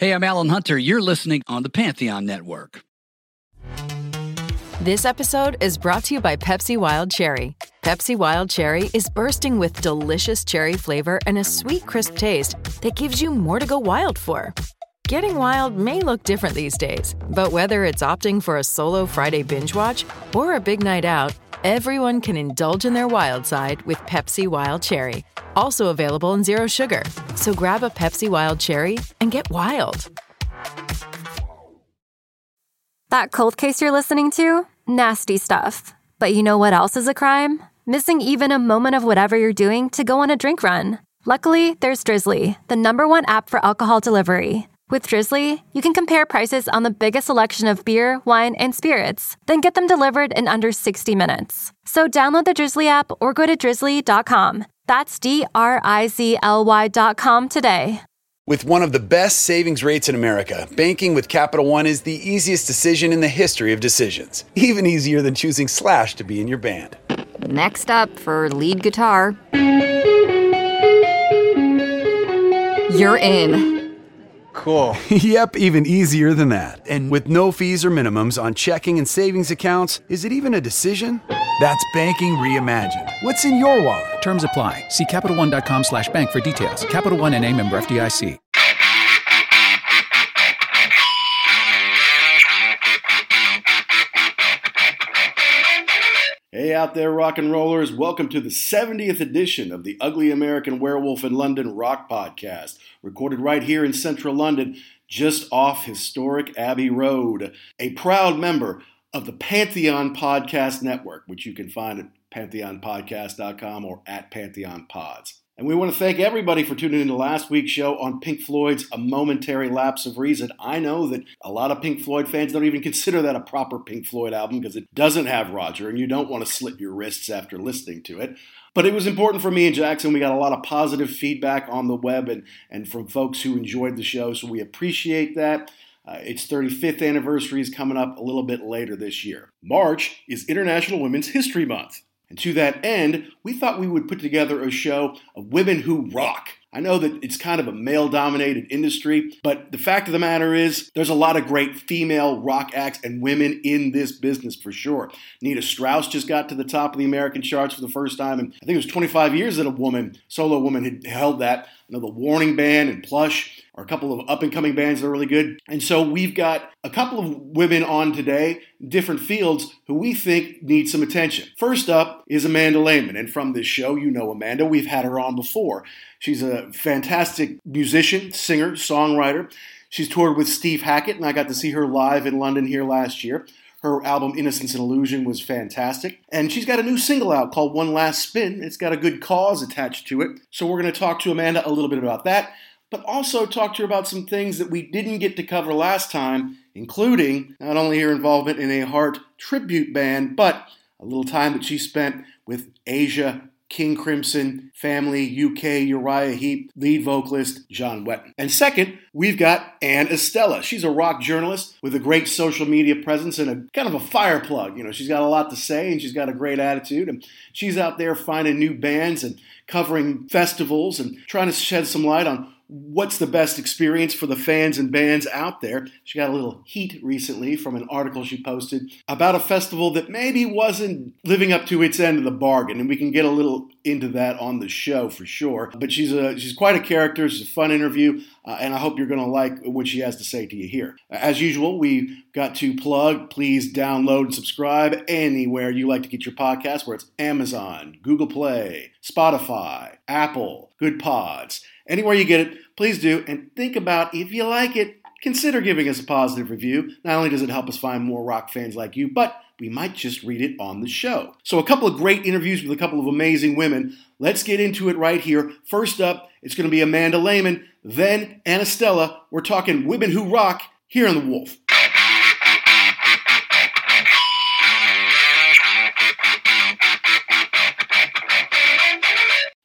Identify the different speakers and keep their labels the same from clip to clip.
Speaker 1: Hey, I'm Alan Hunter. You're listening on the Pantheon Network.
Speaker 2: This episode is brought to you by Pepsi Wild Cherry. Pepsi Wild Cherry is bursting with delicious cherry flavor and a sweet, crisp taste that gives you more to go wild for. Getting wild may look different these days, but whether it's opting for a solo Friday binge watch or a big night out, everyone can indulge in their wild side with Pepsi Wild Cherry. Also available in Zero Sugar. So grab a Pepsi Wild Cherry and get wild.
Speaker 3: That cold case you're listening to? Nasty stuff. But you know what else is a crime? Missing even a moment of whatever you're doing to go on a drink run. Luckily, there's Drizzly, the number one app for alcohol delivery. With Drizzly, you can compare prices on the biggest selection of beer, wine, and spirits, then get them delivered in under 60 minutes. So download the Drizzly app or go to drizzly.com. That's D R I Z L Y.com today.
Speaker 4: With one of the best savings rates in America, banking with Capital One is the easiest decision in the history of decisions. Even easier than choosing Slash to be in your band.
Speaker 5: Next up for lead guitar. You're in.
Speaker 4: Cool. yep, even easier than that. And with no fees or minimums on checking and savings accounts, is it even a decision? That's banking reimagined. What's in your wallet?
Speaker 6: Terms apply. See CapitalOne.com slash bank for details. Capital One and a member FDIC.
Speaker 7: Hey out there, rock and rollers. Welcome to the 70th edition of the Ugly American Werewolf in London Rock Podcast, recorded right here in central London, just off historic Abbey Road. A proud member of the Pantheon Podcast Network, which you can find at pantheonpodcast.com or at Pantheon Pods. And we want to thank everybody for tuning in to last week's show on Pink Floyd's A Momentary Lapse of Reason. I know that a lot of Pink Floyd fans don't even consider that a proper Pink Floyd album because it doesn't have Roger, and you don't want to slit your wrists after listening to it. But it was important for me and Jackson. We got a lot of positive feedback on the web and, and from folks who enjoyed the show, so we appreciate that. Uh, its 35th anniversary is coming up a little bit later this year. March is International Women's History Month. And to that end, we thought we would put together a show of women who rock. I know that it's kind of a male dominated industry, but the fact of the matter is, there's a lot of great female rock acts and women in this business for sure. Nita Strauss just got to the top of the American charts for the first time, and I think it was 25 years that a woman, solo woman, had held that. You know, the Warning Band and Plush are a couple of up and coming bands that are really good. And so we've got a couple of women on today, different fields, who we think need some attention. First up is Amanda Lehmann, and from this show, you know Amanda. We've had her on before. She's a fantastic musician, singer, songwriter. She's toured with Steve Hackett, and I got to see her live in London here last year. Her album Innocence and Illusion was fantastic. And she's got a new single out called One Last Spin. It's got a good cause attached to it. So we're going to talk to Amanda a little bit about that, but also talk to her about some things that we didn't get to cover last time, including not only her involvement in a Heart tribute band, but a little time that she spent with Asia King Crimson, Family, UK, Uriah Heep, lead vocalist John Wetton. And second, we've got Anne Estella. She's a rock journalist with a great social media presence and a kind of a fire plug. You know, she's got a lot to say and she's got a great attitude. And she's out there finding new bands and covering festivals and trying to shed some light on what's the best experience for the fans and bands out there. She got a little heat recently from an article she posted about a festival that maybe wasn't living up to its end of the bargain, and we can get a little into that on the show for sure. But she's a she's quite a character. She's a fun interview, uh, and I hope you're going to like what she has to say to you here. As usual, we got to plug. Please download and subscribe anywhere you like to get your podcast, where it's Amazon, Google Play, Spotify, Apple, Good Pods. Anywhere you get it, please do. And think about if you like it, consider giving us a positive review. Not only does it help us find more rock fans like you, but we might just read it on the show. So, a couple of great interviews with a couple of amazing women. Let's get into it right here. First up, it's going to be Amanda Lehmann, then Anna Stella. We're talking women who rock here on The Wolf.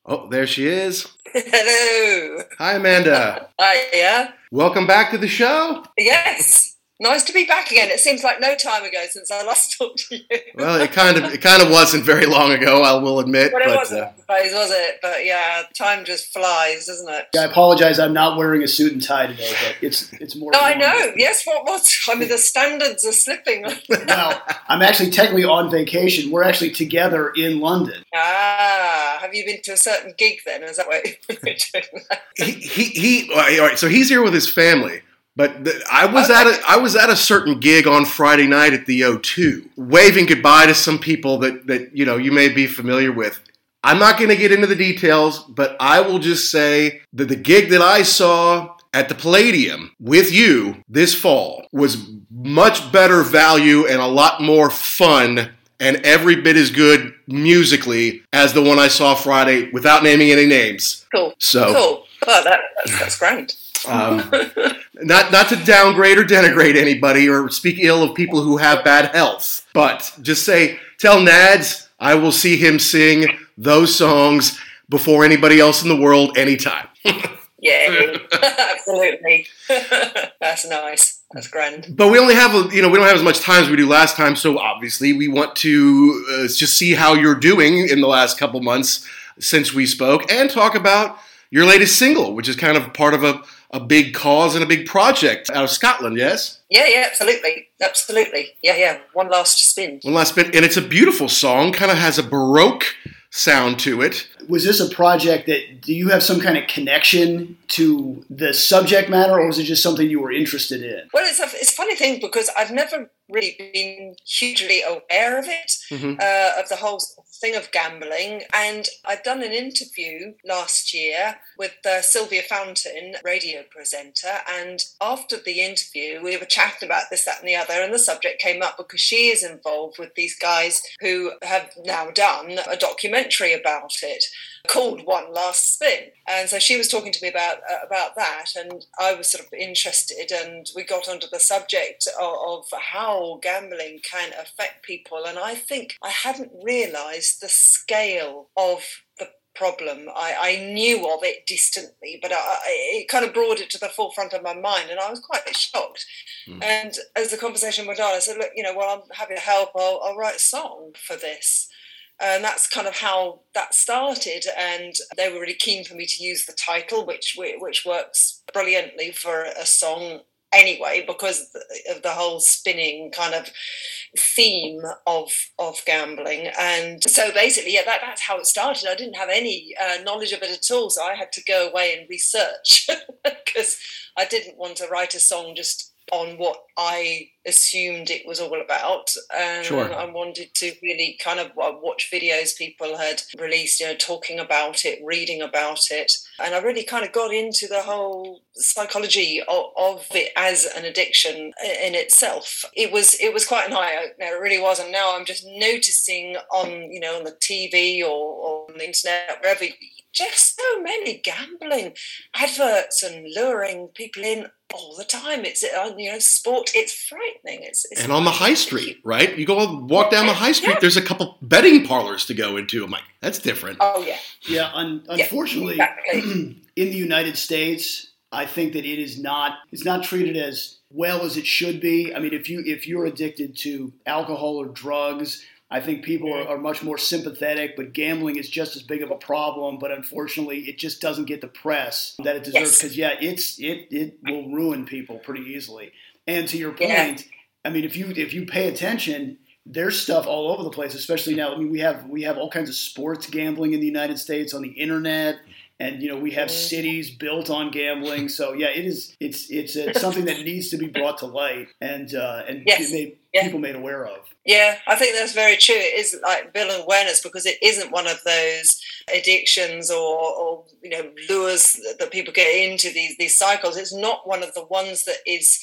Speaker 7: Oh, there she is.
Speaker 8: Hello.
Speaker 7: Hi, Amanda.
Speaker 8: Hi, yeah.
Speaker 7: Welcome back to the show.
Speaker 8: Yes. Nice to be back again. It seems like no time ago since I last talked to you.
Speaker 7: well, it kind of it kind of wasn't very long ago. I will admit.
Speaker 8: But it
Speaker 7: but,
Speaker 8: wasn't,
Speaker 7: uh,
Speaker 8: I suppose, was it? But yeah, time just flies, doesn't it?
Speaker 9: I apologize. I'm not wearing a suit and tie today, but it's it's more.
Speaker 8: No, I know. Yes, what what? I mean, the standards are slipping.
Speaker 9: Well, I'm actually technically on vacation. We're actually together in London.
Speaker 8: ah, have you been to a certain gig then? Is that what you're doing? that?
Speaker 7: he, he he. All right, so he's here with his family. But the, I was at a I was at a certain gig on Friday night at the O2, waving goodbye to some people that that you know you may be familiar with. I'm not going to get into the details, but I will just say that the gig that I saw at the Palladium with you this fall was much better value and a lot more fun and every bit as good musically as the one I saw Friday without naming any names.
Speaker 8: Cool.
Speaker 7: So
Speaker 8: Cool. Oh, well, that, that's, that's grand.
Speaker 7: Um, not not to downgrade or denigrate anybody or speak ill of people who have bad health, but just say tell Nads I will see him sing those songs before anybody else in the world anytime.
Speaker 8: Yeah, absolutely. that's nice. That's grand.
Speaker 7: But we only have you know we don't have as much time as we do last time, so obviously we want to uh, just see how you're doing in the last couple months since we spoke and talk about your latest single, which is kind of part of a, a big cause and a big project out of Scotland. Yes.
Speaker 8: Yeah, yeah, absolutely. Absolutely. Yeah, yeah. One last spin.
Speaker 7: One last spin. and it's a beautiful song. Kind of has a baroque sound to it.
Speaker 9: Was this a project that do you have some kind of connection to the subject matter, or was it just something you were interested in?
Speaker 8: Well, it's a, it's a funny thing because I've never really been hugely aware of it,
Speaker 7: Mhm.
Speaker 8: uh, of the whole thing of gambling. And I've done an interview last year with uh, Sylvia Fountain, radio presenter. And after the interview, we were chatting about this, that, and the other. And the subject came up because she is involved with these guys who have now done a documentary about it called One Last Spin. And so she was talking to me about uh, about that, and I was sort of interested, and we got onto the subject of, of how gambling can affect people. And I think I hadn't realised the scale of the problem. I, I knew of it distantly, but I, I- it kind of brought it to the forefront of my mind, and I was quite shocked. And as the conversation went on, I said, "Look, you know, well, I'm happy to help. I'll, I'll write a song for this." And that's kind of how that started. And they were really keen for me to use the title, which which works brilliantly for a song anyway because of the whole spinning kind of theme of of gambling and so basically yeah that, that's how it started i didn't have any uh, knowledge of it at all so i had to go away and research because i didn't want to write a song just on what I assumed it was all about. Um, and
Speaker 7: Sure.
Speaker 8: I wanted to really kind of watch videos people had released, you know, talking about it, reading about it. And I really kind of got into the whole psychology of, of it as an addiction in itself. It was it was quite an eye opener, it really was. And now I'm just noticing on, you know, on the TV or, or on the internet, wherever, just so many gambling adverts and luring people in all the time. It's uh, you know, sport. It's frightening. It's, it's
Speaker 7: And on the high street, right? You go walk down the high street, there's a couple betting parlors to go into. I'm like, that's different.
Speaker 8: Oh yeah,
Speaker 9: Yeah, un-
Speaker 8: Yeah,
Speaker 9: unfortunately,
Speaker 8: exactly.
Speaker 9: in the United States, I think that it is not it's not treated as well as it should be. I mean, if you if you're addicted to alcohol or drugs, I think people are, are much more sympathetic. But gambling is just as big of a problem. But unfortunately, it just doesn't get the press that it deserves.
Speaker 8: Yes.
Speaker 9: Because yeah, it's it it will ruin people pretty easily. And to your point,
Speaker 8: Yeah.
Speaker 9: I mean, if you if you pay attention, there's stuff all over the place. Especially now, I mean, we have we have all kinds of sports gambling in the United States on the internet, and you know we have
Speaker 8: Mm-hmm.
Speaker 9: cities built on gambling. So yeah, it is it's it's, it's something that needs to be brought to light and uh, and
Speaker 8: Yes. Yeah.
Speaker 9: people made aware of.
Speaker 8: Yeah, I think that's very true. It is like building awareness because it isn't one of those addictions or, or you know lures that, that people get into these these cycles. It's not one of the ones that is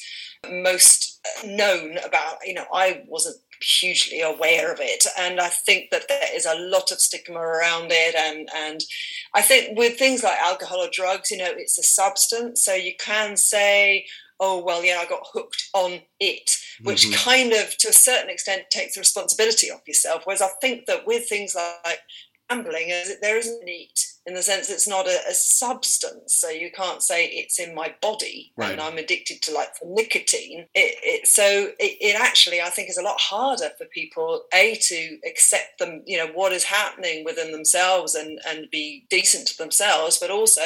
Speaker 8: most known about. You know, I wasn't hugely aware of it, and I think that there is a lot of stigma around it, and and I think with things like alcohol or drugs, you know, it's a substance, so you can say. Oh well, yeah, I got hooked on it, which
Speaker 7: Mhm.
Speaker 8: kind of, to a certain extent, takes the responsibility off yourself. Whereas I think that with things like gambling, there is a need in the sense it's not a, a substance. So you can't say it's in my body
Speaker 10: Right.
Speaker 8: and I'm addicted to like nicotine. It, it so it, it actually I think is a lot harder for people a to accept them, you know, what is happening within themselves and and be decent to themselves, but also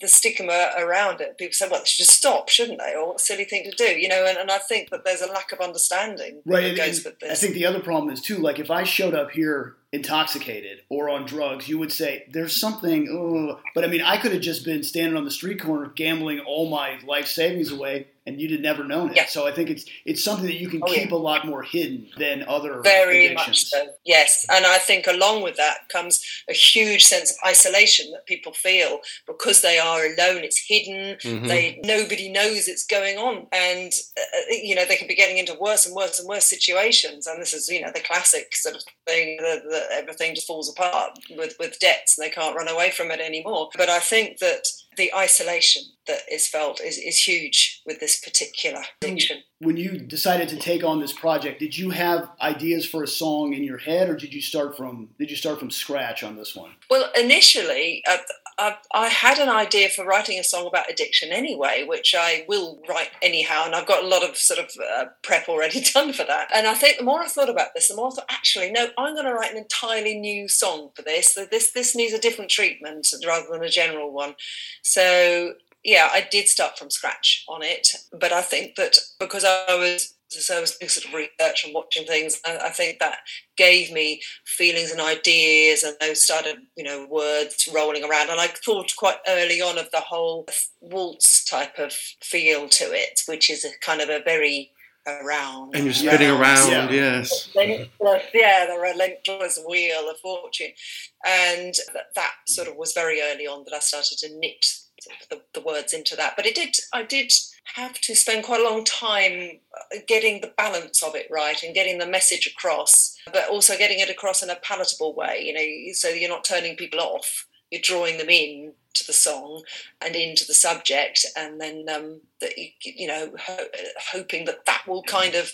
Speaker 8: the stigma around it. People say, well, they should just stop, shouldn't they? Or what a silly thing to do, you know? And, and I think that there's a lack of understanding
Speaker 9: Right.
Speaker 8: that goes with
Speaker 9: I think the other problem is too, like if I showed up here intoxicated or on drugs, you would say there's something. ugh." But I mean, I could have just been standing on the street corner gambling all my life savings away, and you'd have never known it.
Speaker 8: Yeah.
Speaker 9: So I think it's it's something that you can
Speaker 8: Oh, yeah.
Speaker 9: keep a lot more hidden than other
Speaker 8: Very
Speaker 9: addictions.
Speaker 8: much so. Yes, and I think along with that comes a huge sense of isolation that people feel because they are alone. It's hidden.
Speaker 10: Mhm.
Speaker 8: They nobody knows it's going on, and uh, you know they can be getting into worse and worse and worse situations. And this is you know the classic sort of thing that, that everything just falls apart with with debts, and they can't run away from it anymore. But I think that the isolation that is felt is, is huge with this particular mm. addiction.
Speaker 9: When you decided to take on this project, did you have ideas for a song in your head, or did you start from did you start from scratch on this one?
Speaker 8: Well, initially, uh, I, I had an idea for writing a song about addiction anyway, which I will write anyhow, and I've got a lot of sort of uh, prep already done for that. And I think the more I thought about this, the more I thought, actually, no, I'm going to write an entirely new song for this. This this needs a different treatment rather than a general one. So yeah, I did start from scratch on it, but I think that because I was so I was doing sort of research and watching things, I, I think that gave me feelings and ideas, and those started, you know, words rolling around. And I thought quite early on of the whole waltz type of feel to it, which is a kind of a very around
Speaker 10: And you're spinning around,
Speaker 9: Yeah.
Speaker 10: yes.
Speaker 8: relentless, yeah, the relentless wheel of fortune, and that, that sort of was very early on that I started to knit sort of the, the words into that. But it did, I did have to spend quite a long time uh, getting the balance of it right and getting the message across, but also getting it across in a palatable way. You know, so you're not turning people off. You're drawing them in to the song and into the subject, and then um, that you, you know, ho- hoping that that will kind of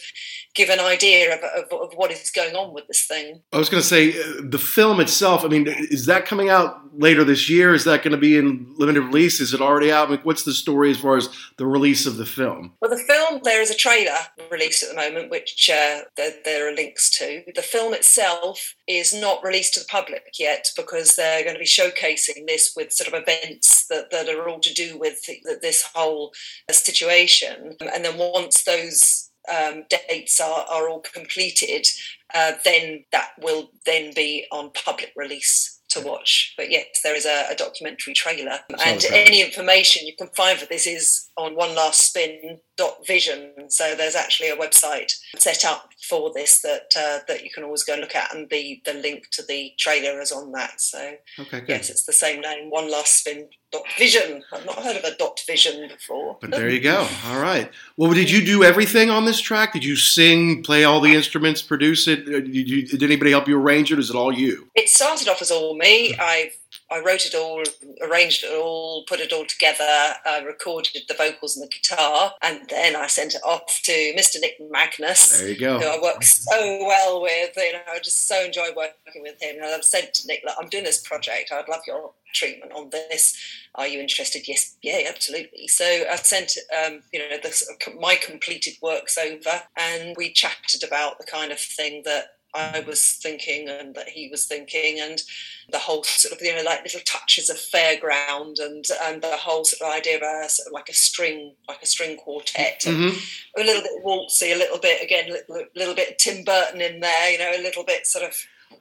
Speaker 8: give an idea of, of, of what is going on with this thing.
Speaker 10: I was going to say uh, the film itself. I mean, is that coming out later this year? Is that going to be in limited release? Is it already out? I mean, what's the story as far as the release of the film?
Speaker 8: Well, the film, there is a trailer released at the moment, which uh, there, there are links to. The film itself is not released to the public yet because they're going to be showcasing this with sort of events that, that are all to do with th- this whole uh, situation. And then once those um, dates are, are all completed, uh, then that will then be on public release to watch. But yes, there is a, a documentary trailer, and any information you can find for this is on one last spin dot vision. So there's actually a website set up for this that uh, that you can always go and look at, and the the link to the trailer is on that. So
Speaker 10: Okay, good.
Speaker 8: yes, it's the same name, one last spin dot vision. I've not heard of a dot vision before.
Speaker 10: But there you go. All right. Well, did you do everything on this track? Did you sing, play all the instruments, produce it? Uh, Did, you, did anybody help you arrange it? Is it all you?
Speaker 8: it started off as all me. I I wrote it all, arranged it all, put it all together, uh, recorded the vocals and the guitar, and then I sent it off to Mr. Nick Magnus.
Speaker 10: There you go.
Speaker 8: Who I work so well with, you know, I just so enjoy working with him. And I've said to Nick, look, I'm doing this project. I'd love your treatment on this. Are you interested? Yes, yeah, absolutely. So I sent, um, you know, the, my completed works over, and we chatted about the kind of thing that I was thinking and that he was thinking, and the whole sort of you know like little touches of fairground and and the whole sort of idea of a sort of like a string like a string quartet,
Speaker 10: Mhm.
Speaker 8: a little bit waltzy, a little bit again, a little, little bit Tim Burton in there, you know, a little bit sort of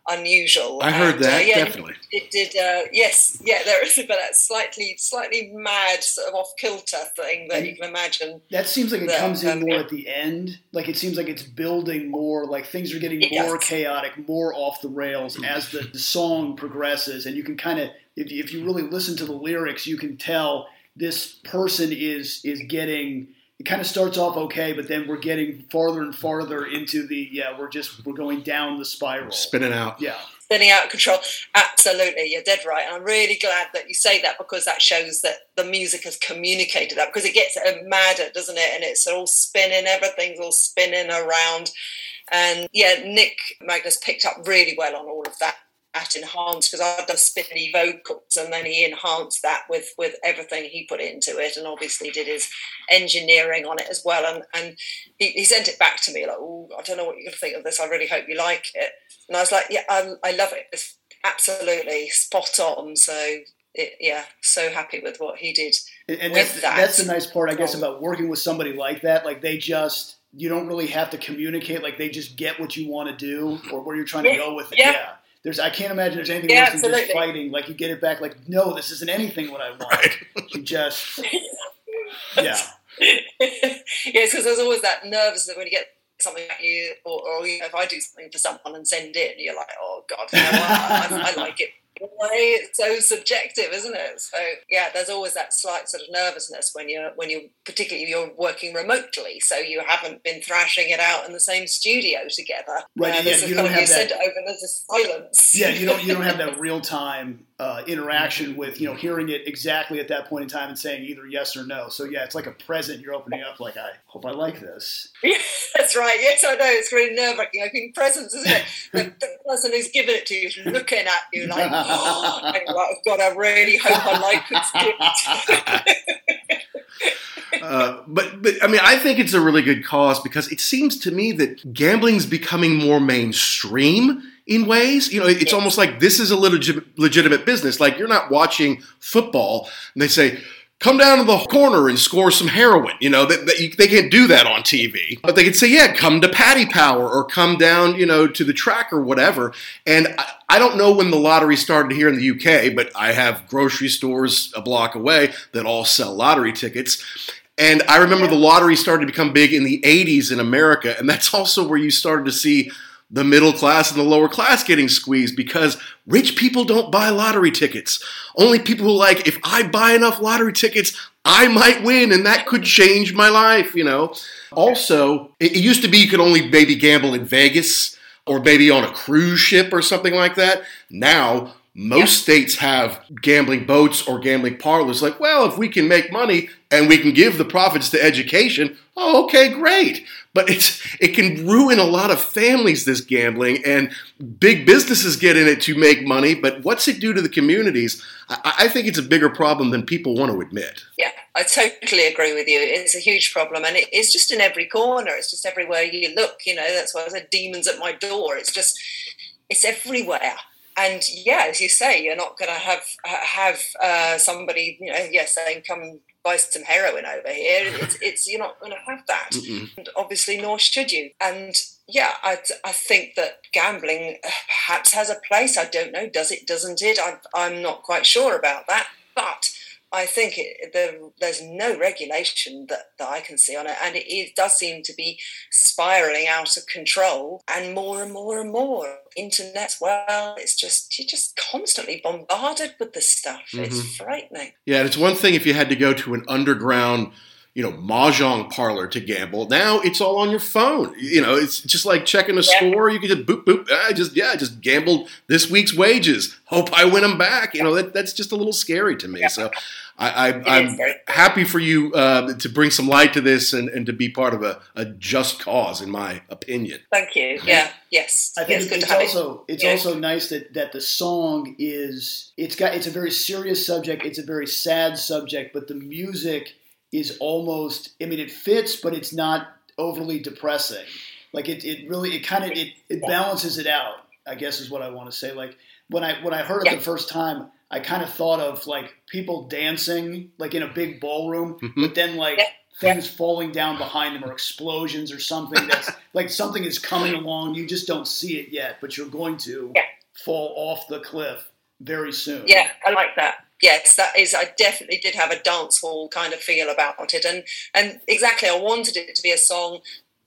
Speaker 8: unusual.
Speaker 10: I heard
Speaker 8: And, uh,
Speaker 10: that,
Speaker 8: yeah,
Speaker 10: definitely.
Speaker 8: It did, uh, yes, yeah. There is, but that slightly, slightly mad, sort of off kilter thing that you can imagine.
Speaker 9: That seems like it
Speaker 8: Yeah,
Speaker 9: comes in
Speaker 8: um,
Speaker 9: more at the end. Like it seems like it's building more. Like things are getting more
Speaker 8: does.
Speaker 9: chaotic, more off the rails as the, the song progresses, and you can kind of, if if you really listen to the lyrics, you can tell this person is is getting. It kind of starts off okay, but then we're getting farther and farther into the yeah. We're just we're going down the spiral.
Speaker 10: Spinning out.
Speaker 9: Yeah.
Speaker 8: spinning out of control. Absolutely, you're dead right. And I'm really glad that you say that because that shows that the music has communicated that because it gets uh, madder, doesn't it? And it's all spinning, everything's all spinning around. And yeah, Nick Magnus picked up really well on all of that. That enhanced because I'd done spinny vocals and then he enhanced that with with everything he put into it and obviously did his engineering on it as well. And and he, he sent it back to me like oh I don't know what you're going to think of this. I really hope you like it. And I was like yeah I, I love it. It's absolutely spot on. So it, yeah so happy with what he did
Speaker 9: and that's, that. that's the nice part I guess oh. about working with somebody like that. Like they just you don't really have to communicate. Like they just get what you want to do or where you're trying to go with it. Yeah. yeah there's I can't imagine there's anything yeah, worse than just fighting. Like you get it back, like no, this isn't anything what I want. Right. You just yeah.
Speaker 8: yes, because there's always that nervousness when you get something at you, or, or you know, if I do something for someone and send it, and you're like, oh god, you know, I, I, I like it way it's so subjective isn't it? So yeah there's always that slight sort of nervousness when you're when you're particularly you're working remotely so you haven't been thrashing it out in the same studio together.
Speaker 9: Right uh, yeah, you don't have that,
Speaker 8: over there's a silence.
Speaker 9: Yeah you don't you don't have that real time uh, interaction with you know hearing it exactly at that point in time and saying either yes or no. So yeah, it's like a present you're opening up. Like I hope I like this.
Speaker 8: Yeah, that's right. Yes, I know. It's really nerve wracking. I think presents, isn't it? the, the, person who's giving it to you is looking at you like, oh, oh God, I really hope I like this gift.
Speaker 7: Uh, but but I mean, I think it's a really good cause because it seems to me that gambling's becoming more mainstream in ways. You know, it's almost like this is a legit, legitimate business. Like you're not watching football and they say, come down to the corner and score some heroin. You know, that, that they can't do that on TV. But they could say, yeah, come to Paddy Power or come down, you know, to the track or whatever. And I, I don't know when the lottery started here in the UK, but I have grocery stores a block away that all sell lottery tickets. And I remember the lottery started to become big in the 80s in America. And that's also where you started to see the middle class and the lower class getting squeezed because rich people don't buy lottery tickets. Only people who like, if I buy enough lottery tickets, I might win and that could change my life, you know. Also, it used to be you could only maybe gamble in Vegas or maybe on a cruise ship or something like that. Now, most states have gambling boats or gambling parlors. Like, well, if we can make money and we can give the profits to education, oh, okay, great. But it's it can ruin a lot of families. This gambling and big businesses get in it to make money. But what's it do to the communities? I, I think it's a bigger problem than people want to admit.
Speaker 8: Yeah, I totally agree with you. It's a huge problem, and it, it's just in every corner. It's just everywhere you look. You know, that's why I said demons at my door. It's just it's everywhere and yeah, as you say, you're not going to have have uh, somebody, you know, yeah, saying come buy some heroin over here. It's, it's you're not going to have that, and obviously, nor should you. And yeah, I, I think that gambling uh, perhaps has a place. I don't know, does it? Doesn't it? I'm I'm not quite sure about that, but I think it, the, there's no regulation that, that I can see on it, and it, it, does seem to be spiraling out of control, and more and more and more. Internet, well, it's just you're just constantly bombarded with this stuff. Mm-hmm. It's frightening.
Speaker 7: Yeah, it's one thing if you had to go to an underground you know, mahjong parlor to gamble. Now it's all on your phone. You know, it's just like checking a yeah. score. You can just boop boop. I just yeah, just gambled this week's wages. Hope I win them back. You know, that, that's just a little scary to me. Yeah. So I, am happy for you uh, to bring some light to this and, and to be part of a, a, just cause, in my opinion.
Speaker 8: Thank you. Yeah. Yes.
Speaker 9: I think it's, it's also it's yeah. also nice that that the song is it's got it's a very serious subject. It's a very sad subject, but the music is almost I mean it fits, but it's not overly depressing. Like it, it really it kind of it, it balances it out. I guess is what I want to say. Like when I when I heard it yeah. the first time, I kind of thought of like people dancing like in a big ballroom, mm-hmm. but then like. Yeah. Things falling down behind them, or explosions, or something that's like something is coming along. You just don't see it yet, but you're going to fall off the cliff very soon.
Speaker 8: Yeah, I like that yes, that is. I definitely did have a dance hall kind of feel about it, and and exactly, I wanted it to be a song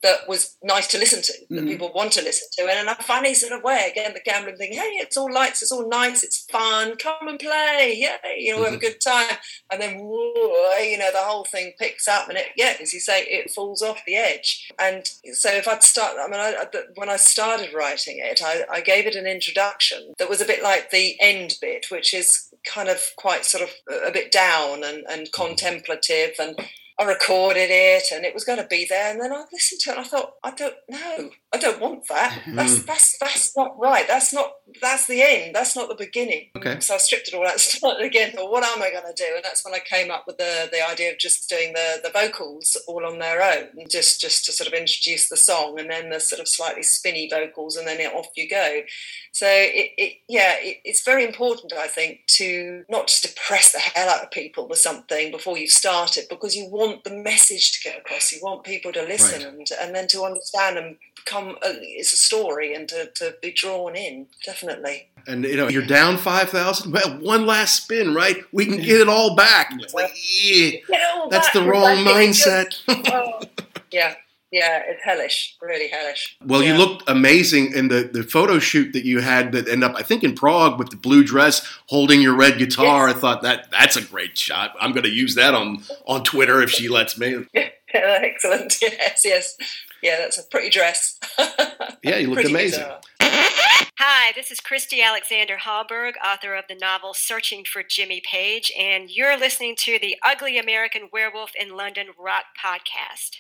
Speaker 8: that was nice to listen to, that mm-hmm. people want to listen to. And in a funny sort of way, again, the gambling thing, hey, it's all lights, it's all nice, it's fun, come and play, yeah, you know, mm-hmm. have a good time. And then, whoa, you know, the whole thing picks up and it, yeah, as you say, it falls off the edge. And so if I'd start, I mean, I, when I started writing it, I, I gave it an introduction that was a bit like the end bit, which is kind of quite sort of a bit down and, and contemplative and I recorded it and it was going to be there. And then I listened to it and I thought, I don't know, I don't want that. That's, that's, that's not right. That's not that's the end. That's not the beginning.
Speaker 7: Okay.
Speaker 8: So I stripped it all out, started again. Thought, what am I going to do? And that's when I came up with the the idea of just doing the the vocals all on their own, just just to sort of introduce the song, and then the sort of slightly spinny vocals, and then off you go. So it, it yeah, it, it's very important, I think, to not just impress the hell out of people with something before you start it, because you want the message to get across. You want people to listen
Speaker 7: Right.
Speaker 8: and and then to understand and become. A, it's a story and to, to be drawn in. Definitely.
Speaker 7: And you know, you're down five thousand. Well, one last spin, right? We can get it all back. It's like, yeah, that's the wrong
Speaker 8: just-
Speaker 7: mindset.
Speaker 8: oh, yeah, yeah, it's hellish, really hellish.
Speaker 7: Well, you looked amazing in the, the photo shoot that you had that ended up, I think, in Prague with the blue dress holding your red guitar.
Speaker 8: Yes.
Speaker 7: I thought that that's a great shot. I'm going to use that on on Twitter if she lets me.
Speaker 8: Excellent. Yes, yes. Yeah, that's a pretty dress.
Speaker 7: Yeah, you looked amazing.
Speaker 8: guitar.
Speaker 11: Hi, this is Christy Alexander Hallberg, author of the novel Searching for Jimmy Page, and you're listening to the Ugly American Werewolf in London Rock podcast.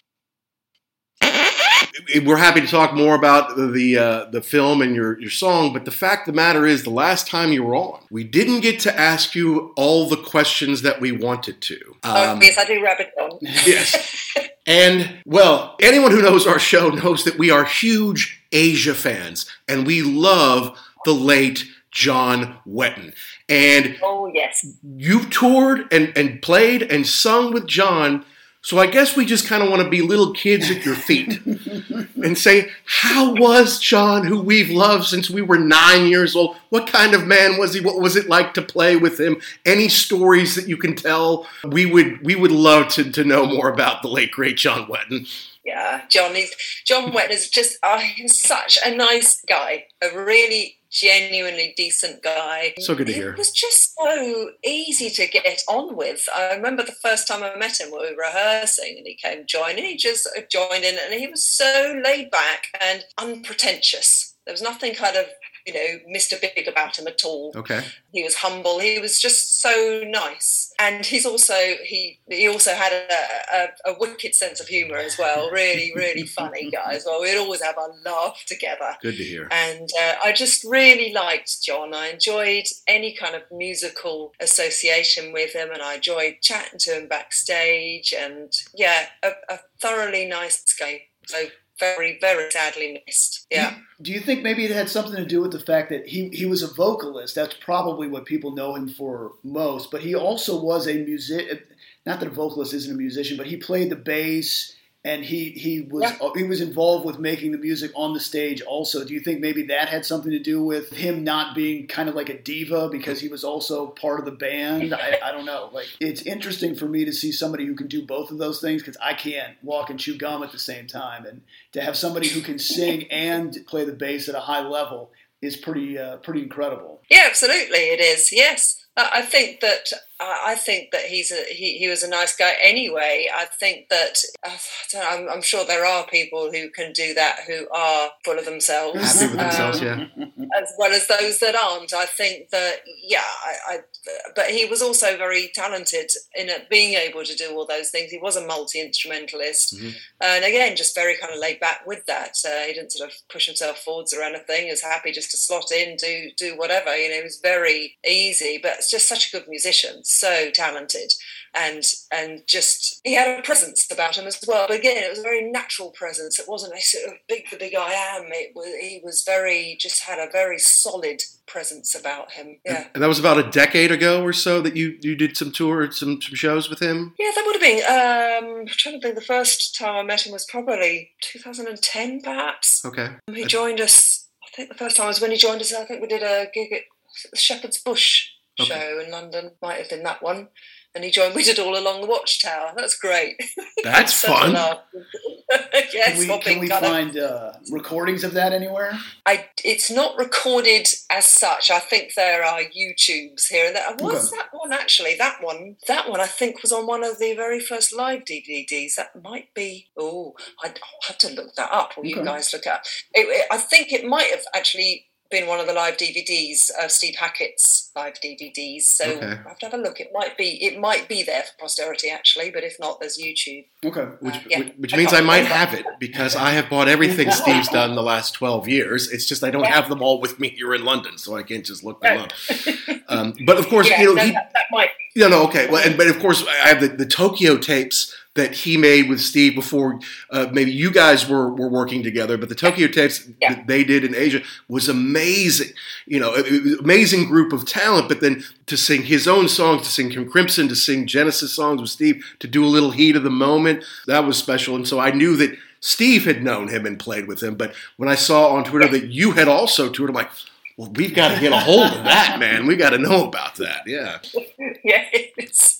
Speaker 7: We're happy to talk more about the uh, the film and your your song, but the fact of the matter is, the last time you were on, we didn't get to ask you all the questions that we wanted to.
Speaker 8: oh,
Speaker 7: Um,
Speaker 8: yes, I do rabbit on.
Speaker 7: Yes. And, well, anyone who knows our show knows that we are huge Asia fans and we love the late John Wetton. And
Speaker 8: Oh, yes.
Speaker 7: you've toured and, and played and sung with John. So I guess we just kind of want to be little kids at your feet and say, How was John, who we've loved since we were nine years old? What kind of man was he? What was it like to play with him? Any stories that you can tell? We would we would love to, to know more about the late great John Wetton.
Speaker 8: Yeah, John is John Wetton is just oh, he's such a nice guy, a really genuinely decent guy.
Speaker 7: So good to
Speaker 8: He
Speaker 7: hear.
Speaker 8: was just so easy to get on with. I remember the first time I met him, we were rehearsing, and he came joining. He just uh, joined in, and he was so laid back and unpretentious. There was nothing kind of you know Mr. Big about him at all.
Speaker 7: Okay.
Speaker 8: He was humble. He was just so nice, and he's also he he also had a, a, a wicked sense of humour as well. Really, really funny guy as well. We'd always have a laugh together.
Speaker 7: Good to hear.
Speaker 8: And uh, I just really liked John. I enjoyed any kind of musical association with him, and I enjoyed chatting to him backstage. And yeah, a, a thoroughly nice guy. So very, very sadly missed. Yeah.
Speaker 9: Do you think maybe it had something to do with the fact that he, he was a vocalist? That's probably what people know him for most. But he also was a music. Not that a vocalist isn't a musician, but he played the bass and he he was
Speaker 8: Yeah.
Speaker 9: he was involved with making the music on the stage. Also, do you think maybe that had something to do with him not being kind of like a diva because he was also part of the band? I, I don't know. Like it's interesting for me to see somebody who can do both of those things because I can't walk and chew gum at the same time, and to have somebody who can sing and play the bass at a high level is pretty uh, pretty incredible.
Speaker 8: Yeah, absolutely, it is. Yes, I I think that I I think that he's a he, he was a nice guy anyway. I think that I don't know, I'm, I'm sure there are people who can do that who are full of themselves,
Speaker 7: Happy with themselves,
Speaker 8: um,
Speaker 7: yeah.
Speaker 8: as well as those that aren't. I think that yeah, I, I but he was also very talented in being able to do all those things. He was a multi instrumentalist,
Speaker 7: Mhm.
Speaker 8: and again, just very kind of laid back with that. Uh, he didn't sort of push himself forwards or anything. He was happy just to slot in, do do whatever. You know, he was very easy, but it's just such a good musician, so talented, and and just he had a presence about him as well. But again, it was a very natural presence. It wasn't a sort of big the big I am. It was he was very just had a very solid presence about him. Yeah.
Speaker 7: And that was about a decade ago or so that you, you did some tour, some, some shows with him.
Speaker 8: Yeah, that would have been. Um, I'm trying to think. The first time I met him was probably 2010, perhaps.
Speaker 7: Okay.
Speaker 8: He joined us. I think the first time was when he joined us. I think we did a gig at the Shepherd's Bush
Speaker 7: Okay.
Speaker 8: show in London. Might have been that one. And he joined. We did all along the Watchtower. That's great.
Speaker 7: That's
Speaker 8: Such a
Speaker 7: fun.
Speaker 8: laugh. yes,
Speaker 9: Can we, can we find uh, recordings of that anywhere?
Speaker 8: I, it's not recorded as such. I think there are YouTubes here and there. Was
Speaker 9: Okay.
Speaker 8: that one actually? That one, that one, I think was on one of the very first live DVDs. That might be. Oh, I'd, I'll have to look that up, or you guys look up. It, it- I think it might have actually been one of the live DVDs of Steve Hackett's live DVDs. So
Speaker 7: Okay.
Speaker 8: I have to have a look. It might be it might be there for posterity actually, but if not, there's YouTube.
Speaker 9: Okay.
Speaker 7: Which,
Speaker 8: yeah.
Speaker 7: which, which
Speaker 8: I
Speaker 7: means I might have it because I have bought everything Steve's done the last 12 years. It's just I don't
Speaker 8: Yeah.
Speaker 7: have them all with me here in London, so I can't just look them up. Um, but of course,
Speaker 8: Yeah,
Speaker 7: you know,
Speaker 8: no,
Speaker 7: he,
Speaker 8: that, that might.
Speaker 7: Yeah, no, okay. Well, and, but of course, I have the, the Tokyo tapes that he made with Steve before uh, maybe you guys were, were working together. But the Tokyo tapes
Speaker 8: Yeah.
Speaker 7: that they did in Asia was amazing. You know, it, it was an amazing group of talent. But then to sing his own songs, to sing King Crimson, to sing Genesis songs with Steve, to do a little heat of the moment, that was special. And so I knew that Steve had known him and played with him. But when I saw on Twitter that you had also toured, I'm like, well, we've got to get a hold of that, man. We got to know about that. Yeah.
Speaker 8: Yeah, it's,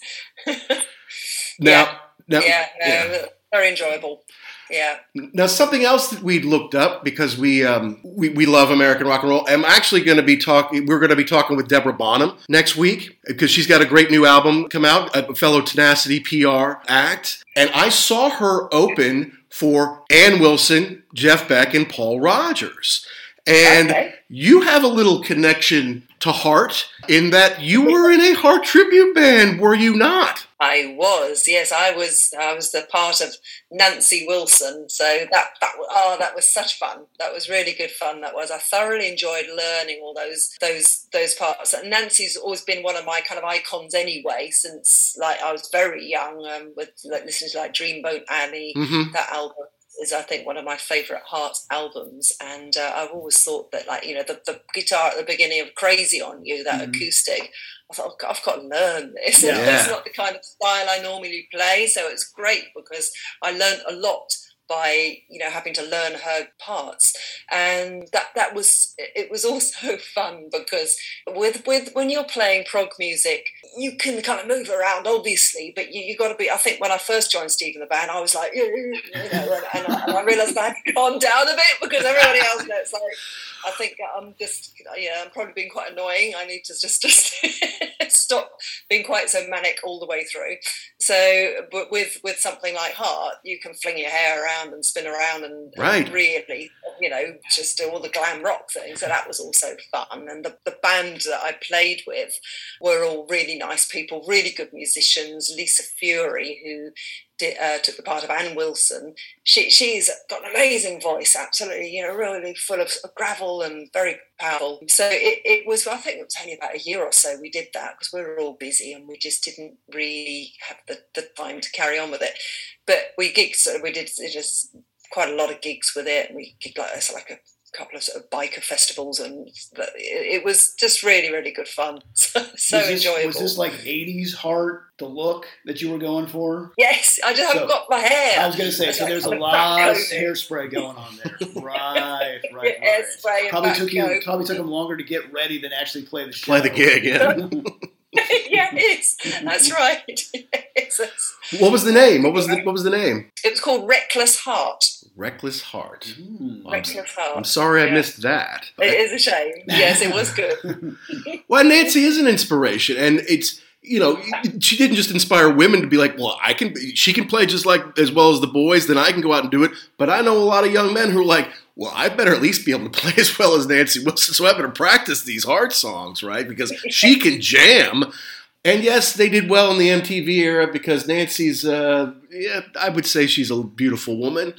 Speaker 7: Now, now,
Speaker 8: yeah, no,
Speaker 7: yeah.
Speaker 8: very enjoyable. Yeah.
Speaker 7: Now, something else that we'd looked up because we um, we, we love American rock and roll. I'm actually going to be talking. We're going to be talking with Deborah Bonham next week because she's got a great new album come out, a fellow Tenacity PR act, and I saw her open for Ann Wilson, Jeff Beck, and Paul Rodgers. And
Speaker 8: Okay.
Speaker 7: you have a little connection to Heart in that you were in a Heart tribute band, were you not?
Speaker 8: I was, yes, I was. I was the part of Nancy Wilson. So that that oh, that was such fun. That was really good fun. That was. I thoroughly enjoyed learning all those those those parts. And Nancy's always been one of my kind of icons anyway. Since like I was very young, um, with like listening to like Dreamboat Annie.
Speaker 7: Mhm.
Speaker 8: That album is, I think, one of my favourite Heart albums. And uh, I've always thought that, like you know, the, the guitar at the beginning of Crazy on You, that acoustic. I thought, "Oh, I've got to learn this.
Speaker 7: Yeah.
Speaker 8: it's not the kind of style I normally play. So it's great because I learned a lot by you know having to learn her parts and that that was it was also fun because with with when you're playing prog music you can kind of move around obviously but you, you got to be i think when i first joined steve in the band i was like you know and, and, I, and I realized i had to calm down a bit because everybody else knows like I think um, I'm just, yeah, I'm probably being quite annoying. I need to just, just stop being quite so manic all the way through. So, but with with something like Heart, you can fling your hair around and spin around and, and really, you know, just do all the glam rock things. So that was also fun. And the, the band that I played with were all really nice people, really good musicians. Lisa Fury, who did, uh, took the part of Ann Wilson. She she's got an amazing voice, absolutely, you know, really full of, gravel and very powerful. So it, it was, I think it was only about a year or so we did that because we were all busy and we just didn't really have the, the time to carry on with it. But we gigged, so we did just quite a lot of gigs with it. We gigged like like a couple of sort of biker festivals, and it, it was just really, really good fun. So, so
Speaker 9: was this,
Speaker 8: enjoyable.
Speaker 9: Was this like '80s heart, the look that you were going for?
Speaker 8: yes, I just haven't got my hair.
Speaker 9: I was going to say,
Speaker 8: It's
Speaker 9: so
Speaker 8: like
Speaker 9: there's a
Speaker 8: kind of
Speaker 9: lot of
Speaker 8: backcoating.
Speaker 9: hairspray going on there. Right, right, right.
Speaker 8: Hairspray
Speaker 9: Probably took you probably took them longer to get ready than actually play the show.
Speaker 7: Play the gig, yeah.
Speaker 8: yes, that's right. Yes,
Speaker 7: What was the name? What was the what was the name?
Speaker 8: It was called Reckless Heart.
Speaker 7: Reckless Heart. Hmm. I'm,
Speaker 8: Reckless Heart.
Speaker 7: I'm sorry I
Speaker 8: Yeah.
Speaker 7: missed that.
Speaker 8: It is a shame. Yes, it was good.
Speaker 7: Well, Nancy is an inspiration, and it's you know she didn't just inspire women to be like, well, I can. She can play just like as well as the boys. Then I can go out and do it. But I know a lot of young men who are like, well, I better at least be able to play as well as Nancy Wilson, so I better practice these hard songs, right? Because she can jam. And yes, they did well in the MTV era because Nancy's, uh, yeah, I would say she's a beautiful woman.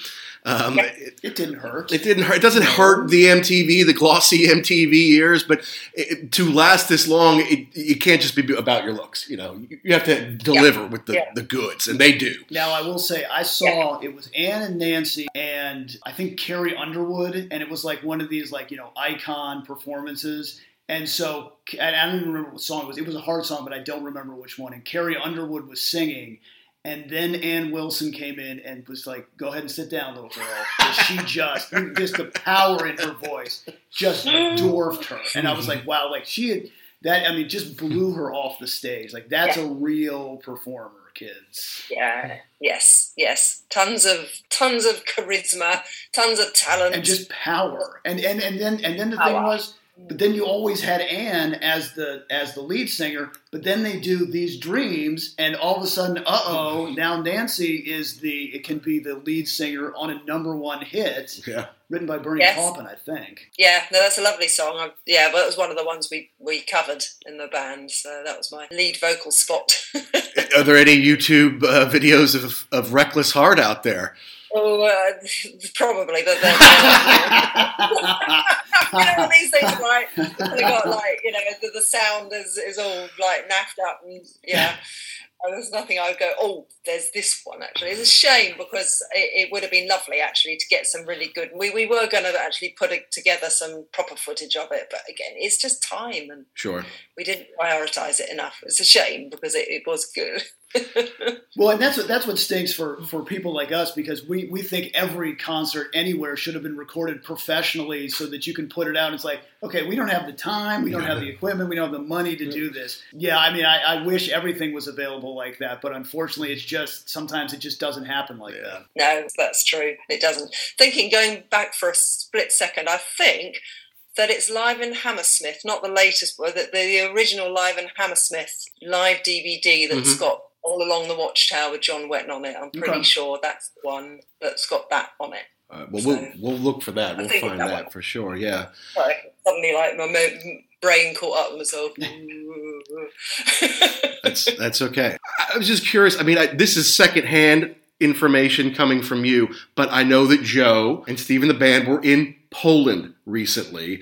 Speaker 7: Um, it,
Speaker 9: It didn't hurt.
Speaker 7: it didn't hurt. It doesn't hurt the MTV, the glossy MTV years, but it, to last this long, it, it can't just be about your looks. You know, you have to deliver with the,
Speaker 8: Yeah.
Speaker 7: the goods, and they do.
Speaker 9: Now I will say I saw it was Ann and Nancy and I think Carrie Underwood and it was like one of these like you know icon performances and so and I don't even remember what song it was it was a hard song but I don't remember which one and Carrie Underwood was singing and then Ann Wilson came in and was like go ahead and sit down little girl." she just just the power in her voice just dwarfed her and I was like wow like she had that I mean just blew her off the stage like that's a real performer kids
Speaker 8: Yeah. Yes. Yes. Tons of tons of charisma, tons of talent.
Speaker 9: and just power. And and and then and then the thing was but then you always had Ann as the as the lead singer. But then they do these dreams, and all of a sudden, uh oh, now Nancy is the it can be the lead singer on a number one hit.
Speaker 7: Yeah.
Speaker 9: Written by Bernie
Speaker 8: Yes.
Speaker 9: Taupin, I think.
Speaker 8: Yeah, no, that's a lovely song. I, yeah, but it was one of the ones we, we covered in the band, so that was my lead vocal spot.
Speaker 7: Are there any YouTube uh, videos of, of Reckless Heart out there?
Speaker 8: Oh, uh, probably, but then you know these things like they got like you know the, the sound is, is all like naffed up and yeah. And there's nothing I would go, oh, there's this one actually. It's a shame because it, it would have been lovely actually to get some really good. We, we were going to actually put it together some proper footage of it, but again, it's just time and
Speaker 7: Sure.
Speaker 8: we didn't prioritize it enough. It's a shame because it, it was good.
Speaker 9: Well, and that's what that's what stinks for for people like us because we we think every concert anywhere should have been recorded professionally so that you can put it out. It's like, okay, we don't have the time, we don't have the equipment, we don't have the money to do this. Yeah, I mean, I, I wish everything was available like that, but unfortunately, it's just sometimes it just doesn't happen like that.
Speaker 8: No, that's true. It doesn't. Thinking, going back for a split second, I think that it's live in Hammersmith, not the latest one, that the original live in Hammersmith live DVD that's
Speaker 7: Mhm.
Speaker 8: got All Along the Watchtower with John Wetton on it. I'm pretty
Speaker 7: Okay.
Speaker 8: sure that's the one that's got that on it.
Speaker 7: Well, we'll we'll look for that.
Speaker 8: I
Speaker 7: We'll find
Speaker 8: that
Speaker 7: that for sure. Yeah.
Speaker 8: Sorry, suddenly, like my mo- brain caught up with myself.
Speaker 7: That's that's okay. I was just curious. I mean, I, this is secondhand information coming from you, but I know that Joe and Steve and the band were in Poland recently,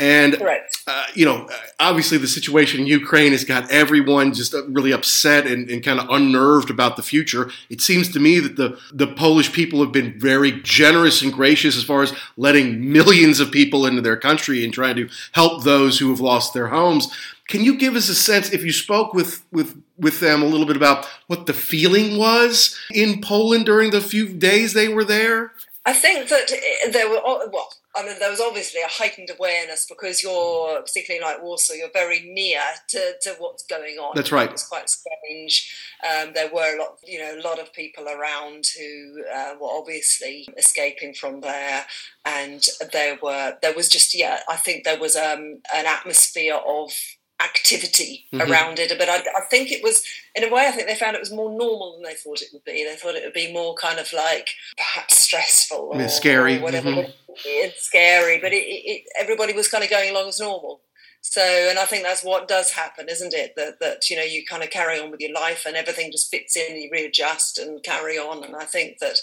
Speaker 7: and uh, you know, obviously the situation in Ukraine has got everyone just uh, really upset and, and kind of unnerved about the future. It seems to me that the the Polish people have been very generous and gracious as far as letting millions of people into their country and trying to help those who have lost their homes. Can you give us a sense, if you spoke with with with them a little bit about what the feeling was in Poland during the few days they were there?
Speaker 8: I think that there were well, I mean, there was obviously a heightened awareness because you're particularly like Warsaw, you're very near to, to what's going on.
Speaker 7: That's right.
Speaker 8: It's quite strange. Um, there were a lot, you know, a lot of people around who uh, were obviously escaping from there, and there were there was just yeah, I think there was um, an atmosphere of activity
Speaker 7: Mhm.
Speaker 8: around it but I, I think it was in a way i think they found it was more normal than they thought it would be. They thought it would be more kind of like perhaps stressful or,
Speaker 7: scary,
Speaker 8: or whatever
Speaker 7: mhm.
Speaker 8: it's scary but it, it, it, everybody was kind of going along as normal. So and i think that's what does happen isn't it? That that you know you kind of carry on with your life and everything just fits in you readjust and carry on. And i think that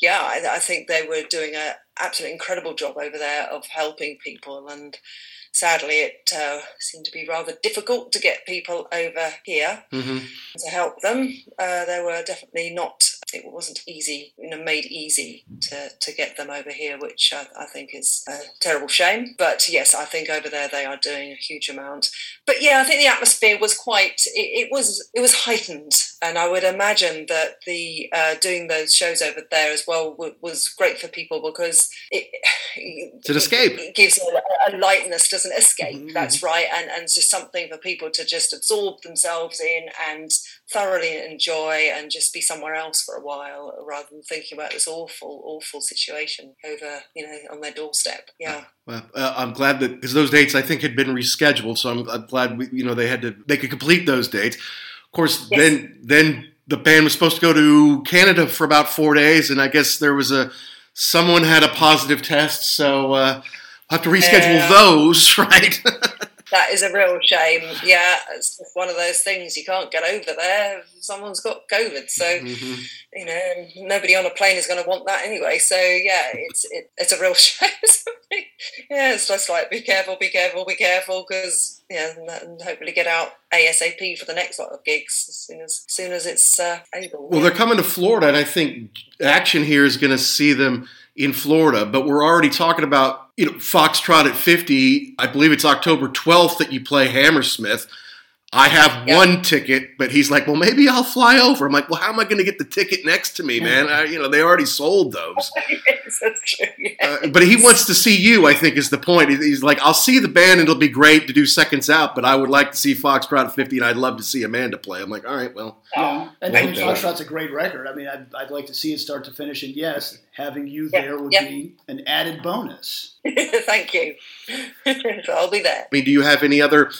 Speaker 8: yeah i, I think they were doing an absolutely incredible job over there of helping people and sadly it uh, seemed to be rather difficult to get people over here
Speaker 7: Mm-hmm.
Speaker 8: to help them. Uh, they were definitely not. It wasn't easy, you know, made easy to, to get them over here, which I, I think is a terrible shame. But yes, I think over there they are doing a huge amount. But yeah, I think the atmosphere was quite. It, it was it was heightened, and I would imagine that the uh, doing those shows over there as well w- was great for people because it
Speaker 7: It's an escape.
Speaker 8: it gives a, a lightness, doesn't escape. That's right, and and just something for people to just absorb themselves in and thoroughly enjoy and just be somewhere else for a while, rather than thinking about this awful, awful situation over, you know, on their doorstep. Yeah.
Speaker 7: Well, uh, I'm glad that because those dates I think had been rescheduled, so I'm, I'm glad we, you know they had to they could complete those dates. Of course,
Speaker 8: Yes.
Speaker 7: then then the band was supposed to go to Canada for about four days, and I guess there was a someone had a positive test, so uh, I'll have to reschedule
Speaker 8: Yeah.
Speaker 7: those, right?
Speaker 8: That is a real shame. Yeah, it's just one of those things you can't get over there. Someone's got COVID, so
Speaker 7: Mhm.
Speaker 8: you know, nobody on a plane is going to want that anyway. So yeah, it's it, it's a real shame. yeah, it's just like be careful, be careful, be careful, because yeah, and, and hopefully get out ASAP for the next lot of gigs as soon as, as soon as it's uh, able.
Speaker 7: Well, they're coming to Florida, and I think Jackson here is going to see them in Florida. But we're already talking about you know Foxtrot at fifty. I believe it's October twelfth that you play Hammersmith. I have one ticket, but he's like, "Well, maybe I'll fly over." I'm like, "Well, how am I going to get the ticket next to me, man? I, you know, they already sold those."
Speaker 8: That's true. Yeah.
Speaker 7: Uh, but he wants to see you. I think is the point. He's like, I'll see the band, and it'll be great to do seconds out. But I would like to see Foxtrot 50, and I'd love to see Amanda play. I'm like, all right, well,
Speaker 9: Yeah, and
Speaker 7: Well
Speaker 9: I. Foxtrot's a great record. I mean, I'd, I'd like to see it start to finish, and yes, having you
Speaker 8: Yeah,
Speaker 9: there would
Speaker 8: yeah.
Speaker 9: be an added bonus.
Speaker 8: Thank you. so I'll be there.
Speaker 7: I mean, do you have any other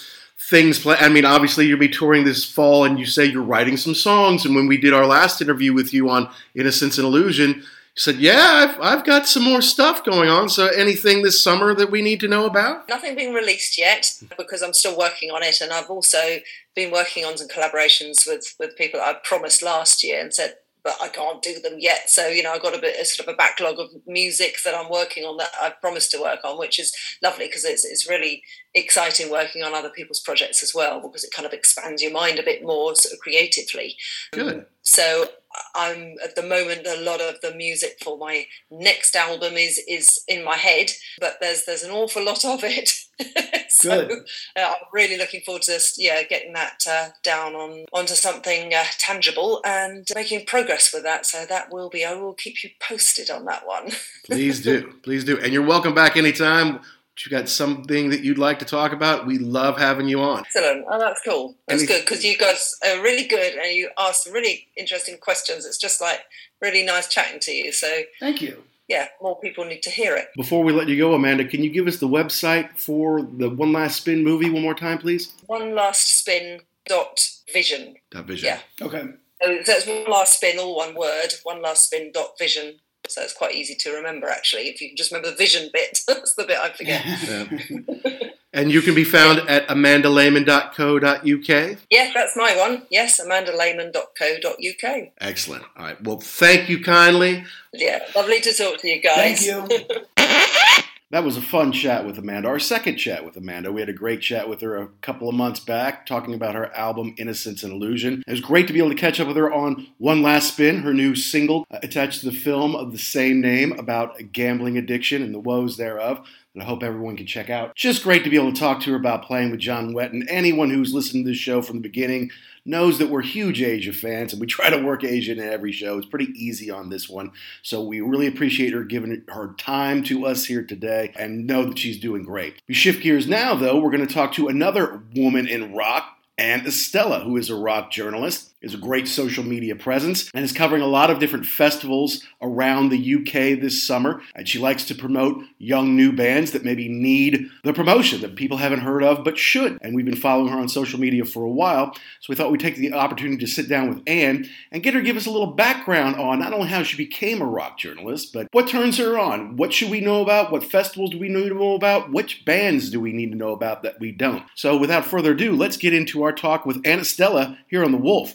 Speaker 7: things planned? I mean, obviously you'll be touring this fall, and you say you're writing some songs. And when we did our last interview with you on Innocence and Illusion, you said, "Yeah, I've, I've got some more stuff going on. So anything this summer that we need to know about?"
Speaker 8: Nothing being released yet because I'm still working on it, and I've also been working on some collaborations with with people I promised last year and said, but I can't do them yet. So you know, I've got a bit a sort of a backlog of music that I'm working on that I've promised to work on, which is lovely because it's it's really exciting working on other people's projects as well because it kind of expands your mind a bit more sort of creatively.
Speaker 7: Good.
Speaker 8: So I'm at the moment a lot of the music for my next album is is in my head, but there's there's an awful lot of it. so
Speaker 9: Good.
Speaker 8: uh, I'm really looking forward to this, yeah getting that uh, down on onto something uh, tangible and making progress with that. So that will be I will keep you posted on that one.
Speaker 7: Please do, please do, and you're welcome back anytime. You got something that you'd like to talk about, we love having you on.
Speaker 8: Excellent. Oh, that's cool. That's
Speaker 7: Any-
Speaker 8: good because you guys are really good and you ask some really interesting questions. It's just like really nice chatting to you. So
Speaker 9: Thank you.
Speaker 8: yeah, more people need to hear it.
Speaker 7: Before we let you go, Amanda, can you give us the website for the One Last Spin movie one more time, please?
Speaker 8: One last spin dot vision.
Speaker 7: That vision.
Speaker 8: Yeah.
Speaker 9: Okay.
Speaker 8: So that's one last spin, all one word. One last spin dot vision. So it's quite easy to remember actually. If you can just remember the vision bit, that's the bit I forget.
Speaker 7: Yeah. and you can be found at amandalehmann.co.uk.
Speaker 8: yes, that's my one. Yes, amandalehmann.co.uk.
Speaker 7: Excellent. All right. Well, thank you kindly.
Speaker 8: Yeah, lovely to talk to you guys.
Speaker 9: Thank you.
Speaker 10: That was a fun chat with Amanda. Our second chat with Amanda. We had a great chat with her a couple of months back, talking about her album Innocence and Illusion. It was great to be able to catch up with her on One Last Spin, her new single uh, attached to the film of the same name about gambling addiction and the woes thereof. And I hope everyone can check out. Just great to be able to talk to her about playing with John Wetton. Anyone who's listened to this show from the beginning knows that we're huge Asia fans and we try to work Asia in every show. It's pretty easy on this one. So we really appreciate her giving her time to us here today and know that she's doing great. We shift gears now, though. We're going to talk to another woman in rock. Anna Stella, who is a rock journalist, is a great social media presence and is covering a lot of different festivals around the UK this summer. And she likes to promote young new bands that maybe need the promotion that people haven't heard of but should. And we've been following her on social media for a while, so we thought we'd take the opportunity to sit down with Anne and get her to give us a little background on not only how she became a rock journalist, but what turns her on. What should we know about? What festivals do we need to know about? Which bands do we need to know about that we don't? So without further ado, let's get into our talk with Anna Stella here on The Wolf.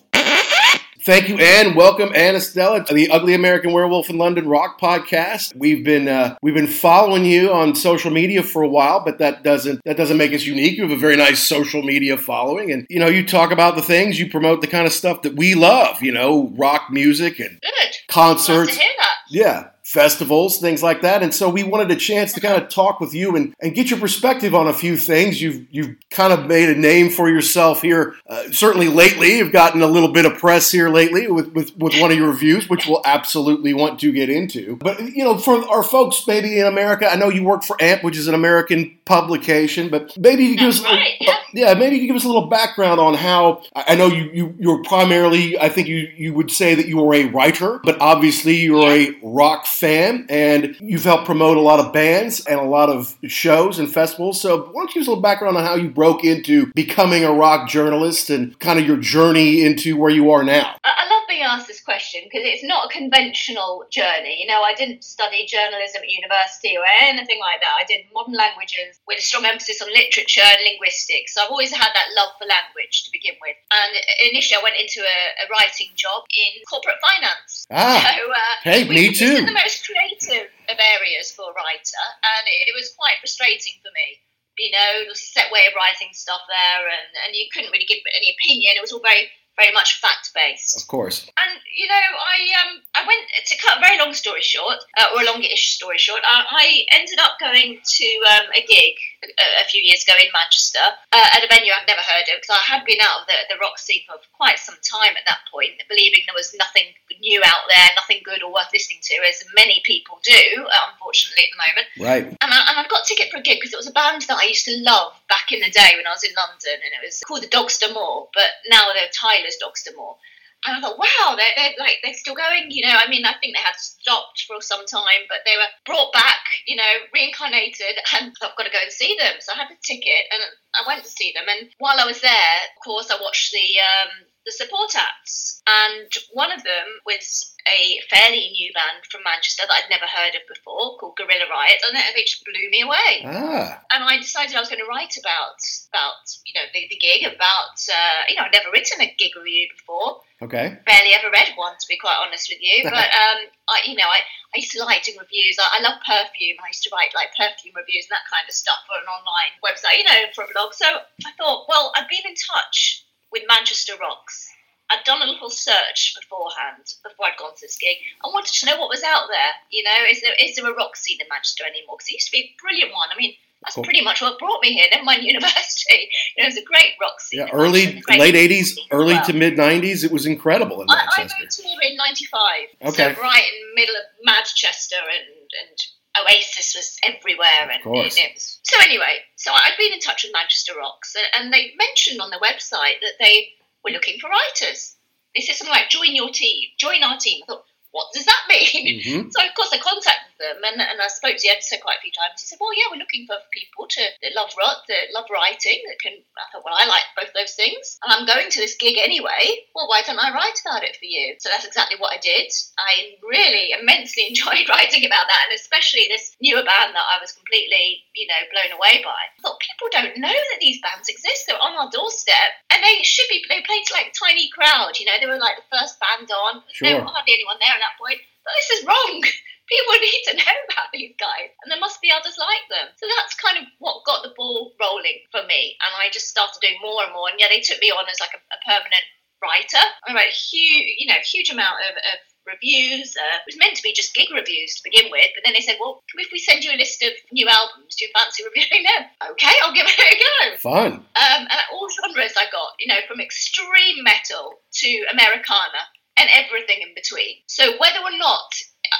Speaker 10: Thank you, Anne. Welcome, Anna Stella, to the Ugly American Werewolf in London Rock podcast. We've been uh, we've been following you on social media for a while, but that doesn't that doesn't make us unique. You have a very nice social media following, and you know you talk about the things you promote, the kind of stuff that we love. You know, rock music and
Speaker 12: Good.
Speaker 7: concerts.
Speaker 12: Glad to hear that.
Speaker 7: Yeah, festivals, things like that. And so we wanted a chance to kind of talk with you and, and get your perspective on a few things. You've you've kind of made a name for yourself here. Uh, certainly lately, you've gotten a little bit of press here lately with, with, with one of your reviews, which we'll absolutely want to get into. But you know, for our folks maybe in America, I know you work for AMP, which is an American publication, but maybe you could give us a little,
Speaker 12: right, yeah.
Speaker 7: yeah, maybe you could give us a little background on how I know you, you you're primarily I think you you would say that you are a writer, but obviously you're a rock fan and you've helped promote a lot of bands and a lot of shows and festivals. So why don't you give us a little background on how you broke into becoming a rock journalist and kind of your journey into where you are now?
Speaker 12: I love being asked this question because it's not a conventional journey. You know, I didn't study journalism at university or anything like that. I did modern languages with a strong emphasis on literature and linguistics. So I've always had that love for language to begin with. And initially, I went into a, a writing job in corporate finance.
Speaker 7: Ah,
Speaker 12: so, uh,
Speaker 7: hey, me too.
Speaker 12: Most creative of areas for a writer, and it, it was quite frustrating for me. You know, the set way of writing stuff there, and, and you couldn't really give any opinion. It was all very, very much fact based.
Speaker 7: Of course.
Speaker 12: And you know, I um, I went to cut a very long story short, uh, or a longish story short. I, I ended up going to um, a gig a, a few years ago in Manchester uh, at a venue I'd never heard of because I had been out of the, the rock scene for quite some time at that point, believing there was nothing new out there, nothing good or worth listening to, as many people do. Unfortunately, at the moment.
Speaker 7: Right.
Speaker 12: And, I, and I've got a ticket for a gig because it was a band that I used to love back in the day when I was in London, and it was called the Dogs D'Amour, but now they're Tyla's Dogs D'Amour. And I thought, wow, they're, they're like they're still going. You know, I mean, I think they had stopped for some time, but they were brought back. You know, reincarnated, and I've got to go and see them. So I had a ticket, and I went to see them. And while I was there, of course, I watched the um, the support acts, and one of them was a fairly new band from Manchester that I'd never heard of before called Gorilla Riot, and it just blew me away.
Speaker 7: Ah.
Speaker 12: And I decided I was going to write about about you know the, the gig, about uh, you know I'd never written a gig review before.
Speaker 7: Okay.
Speaker 12: Barely ever read one, to be quite honest with you. But um, I, you know, I, I used to like doing reviews. I, I love perfume. I used to write like perfume reviews and that kind of stuff for an online website, you know, for a blog. So I thought, well, I've been in touch with Manchester Rocks. I'd done a little search beforehand before I'd gone to this gig. I wanted to know what was out there. You know, is there is there a rock scene in Manchester anymore? Because it used to be a brilliant one. I mean, that's
Speaker 7: Cool.
Speaker 12: pretty much what brought me here. Never mind university. You know, it was a great rock scene.
Speaker 7: Yeah, early, late '80s, early
Speaker 12: well.
Speaker 7: to mid '90s. It was incredible in
Speaker 12: I, I
Speaker 7: Manchester.
Speaker 12: moved here in '95.
Speaker 7: Okay.
Speaker 12: So right in the middle of Manchester and and Oasis was everywhere, and, and it was. So anyway, so I'd been in touch with Manchester Rocks, and, and they mentioned on their website that they were looking for writers. They said something like, "Join your team, join our team." I thought, what does that mean?
Speaker 7: Mhm.
Speaker 12: So of course I contacted them, and, and I spoke to the editor quite a few times. He said, "Well, yeah, we're looking for people to that love rock, that love writing, that can." I thought, "Well, I like both those things, and I'm going to this gig anyway. Well, why don't I write about it for you?" So that's exactly what I did. I really immensely enjoyed writing about that, and especially this newer band that I was completely, you know, blown away by. I thought people don't know that these bands exist. They're on our doorstep, and they should be. They played to like a tiny crowd. You know, they were like the first band on. There
Speaker 7: Sure.
Speaker 12: were hardly anyone there that point. But this is wrong. People need to know about these guys, and there must be others like them. So that's kind of what got the ball rolling for me, and I just started doing more and more. And yeah, they took me on as like a, a permanent writer. I wrote huge, you know, huge amount of, of reviews. Uh, it was meant to be just gig reviews to begin with, but then they said, "Well, if we send you a list of new albums, do you fancy reviewing them?" Okay, I'll give it a go.
Speaker 7: Fun.
Speaker 12: Um, and all genres I got, you know, from extreme metal to Americana and everything in between. So whether or not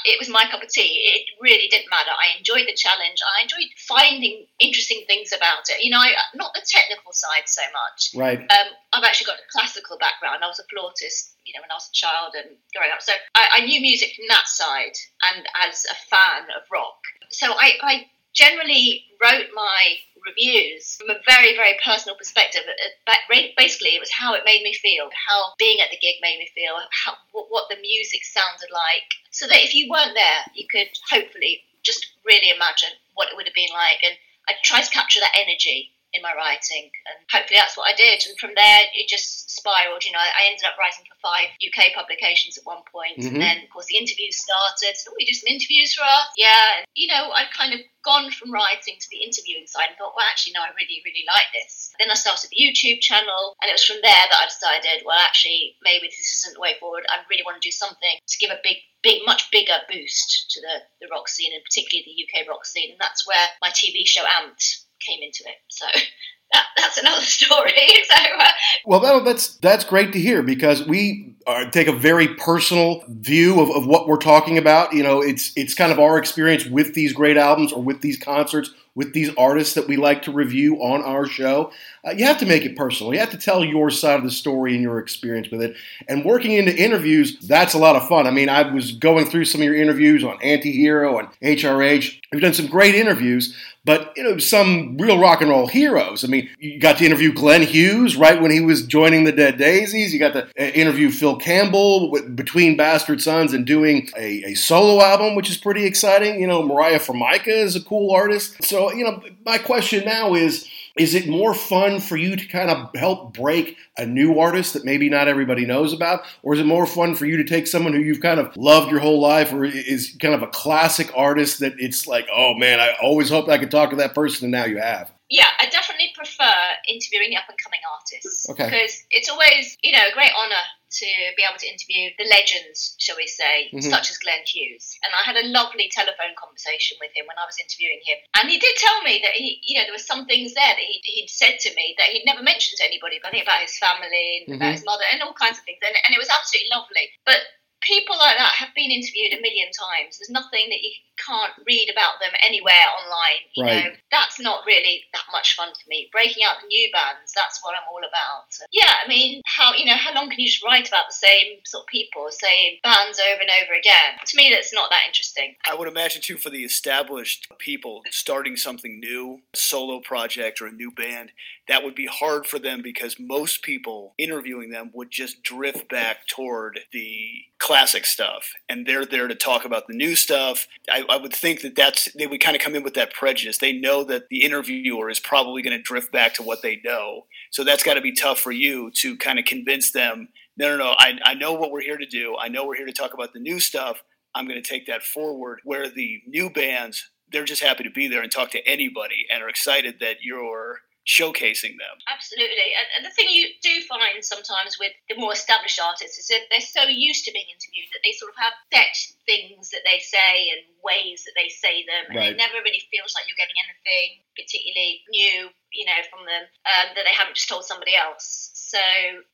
Speaker 12: it was my cup of tea, it really didn't matter. I enjoyed the challenge. I enjoyed finding interesting things about it. You know, I, not the technical side so much.
Speaker 7: Right.
Speaker 12: Um, I've actually got a classical background. I was a flautist, you know, when I was a child and growing up. So I, I knew music from that side and as a fan of rock. So I, I generally wrote my reviews from a very, very personal perspective. Uh, Ra- basically, it was how it made me feel, how being at the gig made me feel, how, what the music sounded like, so that if you weren't there, you could hopefully just really imagine what it would have been like. And I tried to capture that energy in my writing, and hopefully that's what I did. And from there, it just spiraled. You know, I ended up writing for five UK publications at one point,
Speaker 7: Mhm.
Speaker 12: and then of course the interviews started. So we do some interviews for us, yeah. And, you know, I'd kind of gone from writing to the interviewing side and thought, well, actually, no, I really, really like this. Then I started the YouTube channel, and it was from there that I decided, well, actually, maybe this isn't the way forward. I really want to do something to give a big, big, much bigger boost to the, the rock scene, and particularly the UK rock scene. And that's where my TV show Amped came into it. So that, that's another story. so uh,
Speaker 7: Well, that, that's that's great to hear because we uh, take a very personal view of, of what we're talking about. You know, it's it's kind of our experience with these great albums or with these concerts, with these artists that we like to review on our show. Uh, you have to make it personal. You have to tell your side of the story and your experience with it. And working into interviews, that's a lot of fun. I mean, I was going through some of your interviews on Antihero and HRH. We've done some great interviews, but you know, some real rock and roll heroes. I mean, you got to interview Glenn Hughes right when he was joining the Dead Daisies. You got to uh, interview Phil Campbell with, between Bastard Sons and doing a, a solo album, which is pretty exciting. You know, Mariah Formica is a cool artist. So, you know, my question now is. Is it more fun for you to kind of help break a new artist that maybe not everybody knows about? Or is it more fun for you to take someone who you've kind of loved your whole life or is kind of a classic artist that it's like, oh man, I always hoped I could talk to that person and now you have?
Speaker 12: Yeah, I definitely prefer interviewing up and coming artists.
Speaker 7: Okay.
Speaker 12: Because it's always, you know, a great honour to be able to interview the legends, shall we say,
Speaker 7: Mhm.
Speaker 12: such as Glenn Hughes. And I had a lovely telephone conversation with him when I was interviewing him. And he did tell me that he, you know, there were some things there that he, he'd said to me that he'd never mentioned to anybody, but I think about his family and
Speaker 7: Mhm.
Speaker 12: about his mother and all kinds of things. And, and it was absolutely lovely. But people like that have been interviewed a million times. There's nothing that you can't read about them anywhere online. You
Speaker 7: right.
Speaker 12: know, that's not really that much fun for me. Breaking out the new bands, that's what I'm all about. Yeah, I mean, how you know, how long can you just write about the same sort of people, same bands over and over again? To me, that's not that interesting.
Speaker 13: I would imagine too for the established people starting something new, a solo project or a new band, that would be hard for them because most people interviewing them would just drift back toward the classic stuff. And they're there to talk about the new stuff. I, I, would think that that's they would kind of come in with that prejudice. They know that the interviewer is probably going to drift back to what they know. So that's got to be tough for you to kind of convince them no no no I, I know what we're here to do. I know we're here to talk about the new stuff. I'm going to take that forward. Where the new bands they're just happy to be there and talk to anybody and are excited that you're showcasing them.
Speaker 12: Absolutely. And, and, the thing you do find sometimes with the more established artists is that they're so used to being interviewed that they sort of have set things that they say and ways that they say them. And right. it never really feels like you're getting anything particularly new, you know, from them um, that they haven't just told somebody else. So,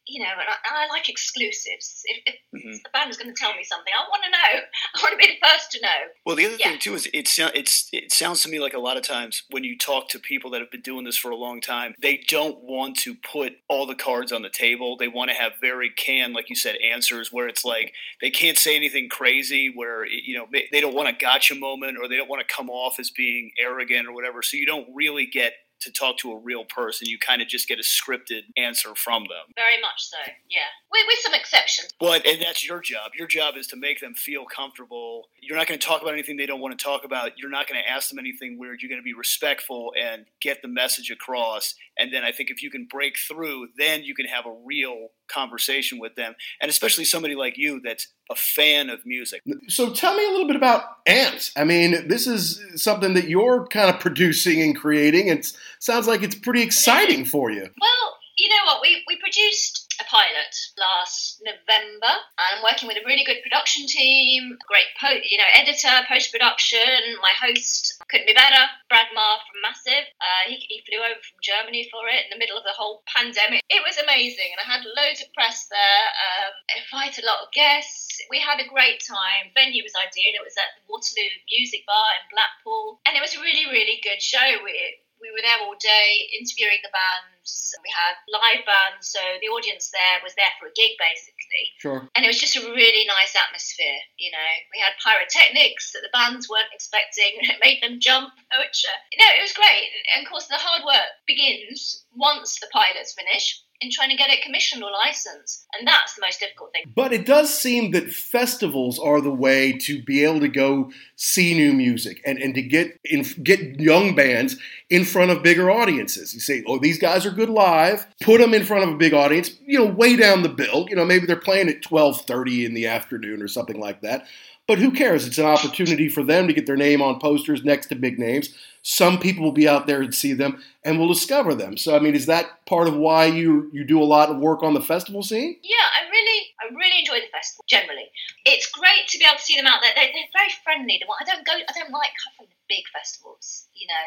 Speaker 12: you know, and I, I like exclusives. If, if mm-hmm. the band is going to tell me something, I want to know. I want to be the first to know.
Speaker 13: Well, the other yeah. thing too is it, it's it sounds to me like a lot of times when you talk to people that have been doing this for a long time, they don't want to put all the cards on the table. They want to have very canned, like you said, answers where it's like they can't say anything crazy, where you know they don't want a gotcha moment or they don't want to come off as being arrogant or whatever. So you don't really get to talk to a real person. You kind of just get a scripted answer from them.
Speaker 12: Very much so, yeah. With, with some exceptions.
Speaker 13: Well, and that's your job. Your job is to make them feel comfortable. You're not going to talk about anything they don't want to talk about. You're not going to ask them anything weird. You're going to be respectful and get the message across. And then I think if you can break through, then you can have a real conversation with them. And especially somebody like you that's a fan of music.
Speaker 7: So tell me a little bit about Ants. I mean, this is something that you're kind of producing and creating. It sounds like it's pretty exciting for you.
Speaker 12: Well, you know what? We, we produced a pilot last November, and I'm working with a really good production team, great po- you know editor, post production. My host couldn't be better, Brad Marr from Massive. Uh, he, he flew over from Germany for it in the middle of the whole pandemic. It was amazing, and I had loads of press there. Um, invited a lot of guests. We had a great time. Venue was ideal. It was at the Waterloo Music Bar in Blackpool, and it was a really really good show. We we were there all day interviewing the bands. We had live bands, so the audience there was there for a gig basically.
Speaker 7: Sure.
Speaker 12: And it was just a really nice atmosphere. You know, we had pyrotechnics that the bands weren't expecting. It made them jump, which uh, no, it was great. And of course, the hard work begins once the pilots finish in trying to get it commissioned or licensed. And that's the most difficult thing.
Speaker 7: But it does seem that festivals are the way to be able to go see new music and, and to get in, get young bands in front of bigger audiences. You say, oh, these guys are good live. Put them in front of a big audience, you know, way down the bill. You know, maybe they're playing at 1230 in the afternoon or something like that. But who cares? It's an opportunity for them to get their name on posters next to big names. Some people will be out there and see them and will discover them. So, I mean, is that part of why you you do a lot of work on the festival scene?
Speaker 12: Yeah, I really, I really enjoy the festival. Generally, it's great to be able to see them out there. They're, they're very friendly. I don't go. I don't like covering the big festivals. You know,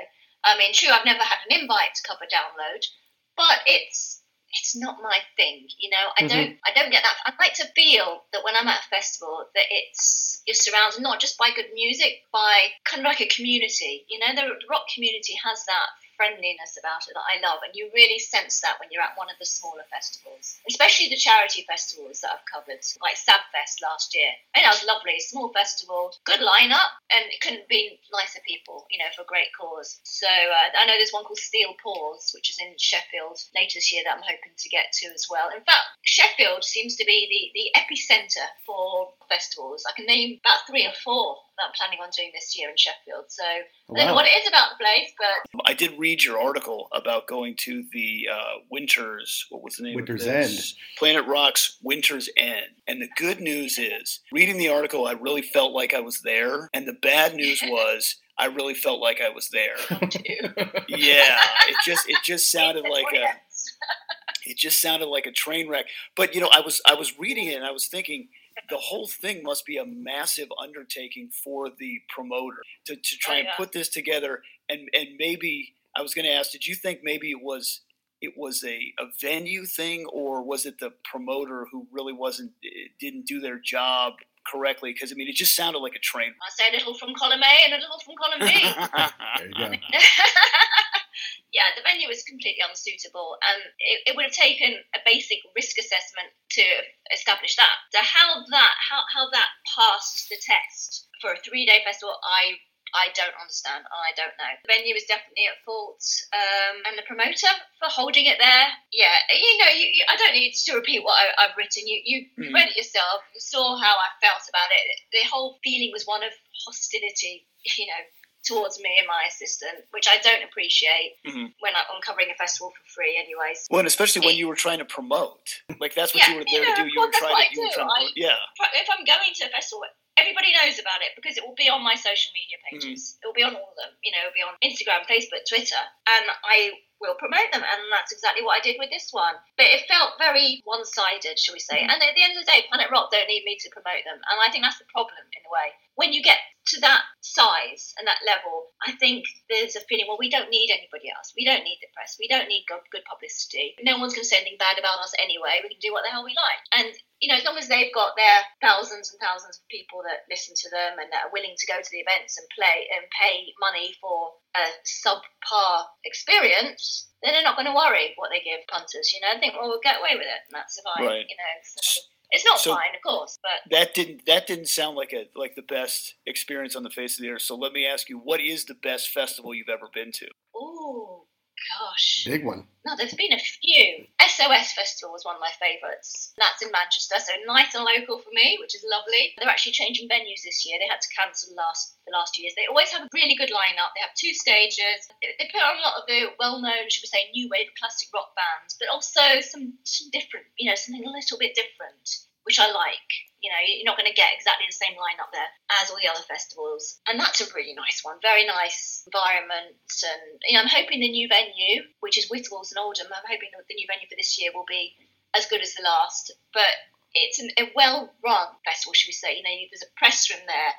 Speaker 12: I mean, true, I've never had an invite to cover download, but it's it's not my thing. You know, I mm-hmm. don't I don't get that. I like to feel that when I'm at a festival that it's you're surrounded not just by good music, by kind of like a community. You know, the rock community has that friendliness about it that I love, and you really sense that when you're at one of the smaller festivals, especially the charity festivals that I've covered, like Sabfest last year. And that was lovely, small festival, good lineup, and it couldn't be nicer people, you know, for a great cause. So uh, I know there's one called Steel Paws, which is in Sheffield later this year that I'm hoping to get to as well. In fact, Sheffield seems to be the, the epicenter for festivals. I can name about three or four I'm planning on doing this year in Sheffield. So wow. I don't know what it is about the place, but
Speaker 13: I did read your article about going to the uh, Winters. What was the name?
Speaker 7: Winter's End.
Speaker 13: Planet Rock's Winter's End. And the good news is, reading the article, I really felt like I was there. And the bad news was. I really felt like I was there. yeah, it just it just sounded like a it just sounded like a train wreck. But you know, I was I was reading it and I was thinking, the whole thing must be a massive undertaking for the promoter to, to try oh, yeah. and put this together and and maybe I was going to ask did you think maybe it was it was a, a venue thing or was it the promoter who really wasn't eh, didn't do their job correctly because I mean it just sounded like a train.
Speaker 12: I say a little from column A and a little from column B.
Speaker 7: there you go.
Speaker 12: yeah, the venue was completely unsuitable, and it, it, would have taken a basic risk assessment to establish that. So how that how, how that passed the test for a three day festival, I I don't understand. I don't know. The venue is definitely at fault, um, and the promoter for holding it there. Yeah, you know, you, you, I don't need to repeat what I, have written. You you mm. read it yourself. You saw how I felt about it. The whole feeling was one of hostility. You know, towards me and my assistant, which I don't appreciate mm-hmm. when I'm covering a festival for free, anyways.
Speaker 13: Well, and especially when you were trying to promote, like that's what yeah, you were there you know, to do. You were trying to, you were trying to, yeah.
Speaker 12: If I'm going to a festival, everybody knows about it because it will be on my social media pages. Mm-hmm. It will be on all of them. You know, it'll be on Instagram, Facebook, Twitter, and I will promote them. And that's exactly what I did with this one. But it felt very one-sided, shall we say? Mm-hmm. And at the end of the day, Planet Rock don't need me to promote them, and I think that's the problem in a way. When you get to that size and that level, I think there's a feeling, well, we don't need anybody else. We don't need the press. We don't need good, good publicity. No one's going to say anything bad about us anyway. We can do what the hell we like. And, you know, as long as they've got their thousands and thousands of people that listen to them and that are willing to go to the events and play and pay money for a subpar experience, then they're not going to worry what they give punters. You know, I think, well, we'll get away with it, and that's fine. Right. You know, so it's not so fine, of course, but
Speaker 13: that didn't that didn't sound like a like the best experience on the face of the earth. So let me ask you, what is the best festival you've ever been to?
Speaker 12: Oh gosh,
Speaker 7: big one.
Speaker 12: No, there's been a few. SOS Festival was one of my favourites. That's in Manchester, so nice and local for me, which is lovely. They're actually changing venues this year. They had to cancel last the last two years. They always have a really good lineup. They have two stages. They put on a lot of the well-known, should we say, new wave classic rock bands, but also some, some different, you know, something a little bit different which I like. You know, you're not going to get exactly the same lineup there as all the other festivals, and that's a really nice one. Very nice environment, and you know, I'm hoping the new venue, which is Whitwalls and Oldham, I'm hoping the new venue for this year will be as good as the last. But it's an, a well-run festival, should we say? You know, there's a press room there.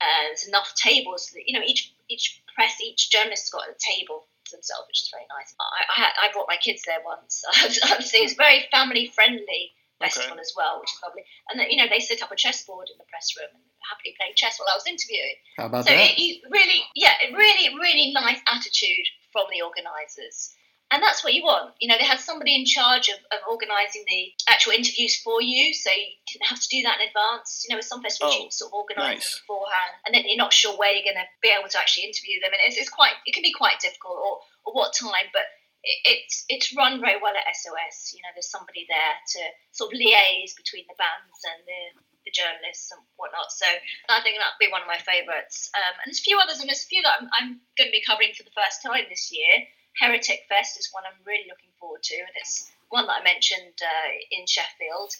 Speaker 12: Uh, there's enough tables. That, you know, each each press, each journalist has got a table to themselves, which is very nice. I, I, I brought my kids there once. Obviously, it's very family friendly festival okay. as well, which is lovely. And then, you know, they set up a chessboard in the press room and happily playing chess while I was interviewing.
Speaker 7: How about
Speaker 12: so
Speaker 7: that?
Speaker 12: So it, really, yeah, really, really nice attitude from the organisers. And that's what you want. You know, they had somebody in charge of, of organising the actual interviews for you, so you didn't have to do that in advance. You know, with some festivals oh, you sort of organise nice. them beforehand, and then you're not sure where you're going to be able to actually interview them, and it's, it's quite, it can be quite difficult, or, or what time. But it's it's run very well at SOS. You know, there's somebody there to sort of liaise between the bands and the, the journalists and whatnot. So I think that'd be one of my favourites. Um, and there's a few others, and there's a few that I'm, I'm going to be covering for the first time this year. Heretic Fest is one I'm really looking forward to, and it's one that I mentioned uh, in Sheffield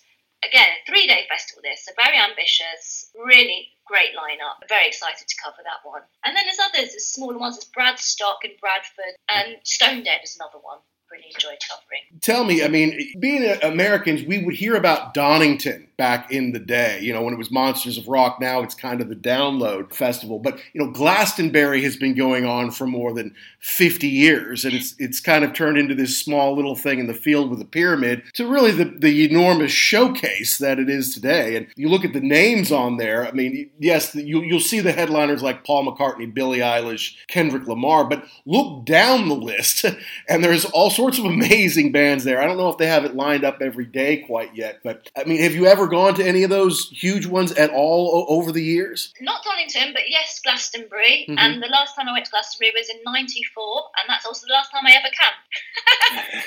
Speaker 12: again, a three day festival this, so very ambitious, really great lineup. Very excited to cover that one. And then there's others, there's smaller ones, there's Bradstock in Bradford, and Stone Dead is another one really enjoyed covering.
Speaker 7: Tell me, I mean, being Americans, we would hear about Donington back in the day, you know, when it was Monsters of Rock. Now it's kind of the download festival. But, you know, Glastonbury has been going on for more than 50 years, and it's it's kind of turned into this small little thing in the field with a pyramid to really the, the enormous showcase that it is today. And you look at the names on there, I mean, yes, you, you'll see the headliners like Paul McCartney, Billie Eilish, Kendrick Lamar, but look down the list, and there's all sorts of amazing bands there. I don't know if they have it lined up every day quite yet, but I mean, have you ever gone to any of those huge ones at all o- over the years?
Speaker 12: Not Donington, but yes, Glastonbury. Mm-hmm. And the last time I went to Glastonbury was in '94, and that's also the last time I ever camped.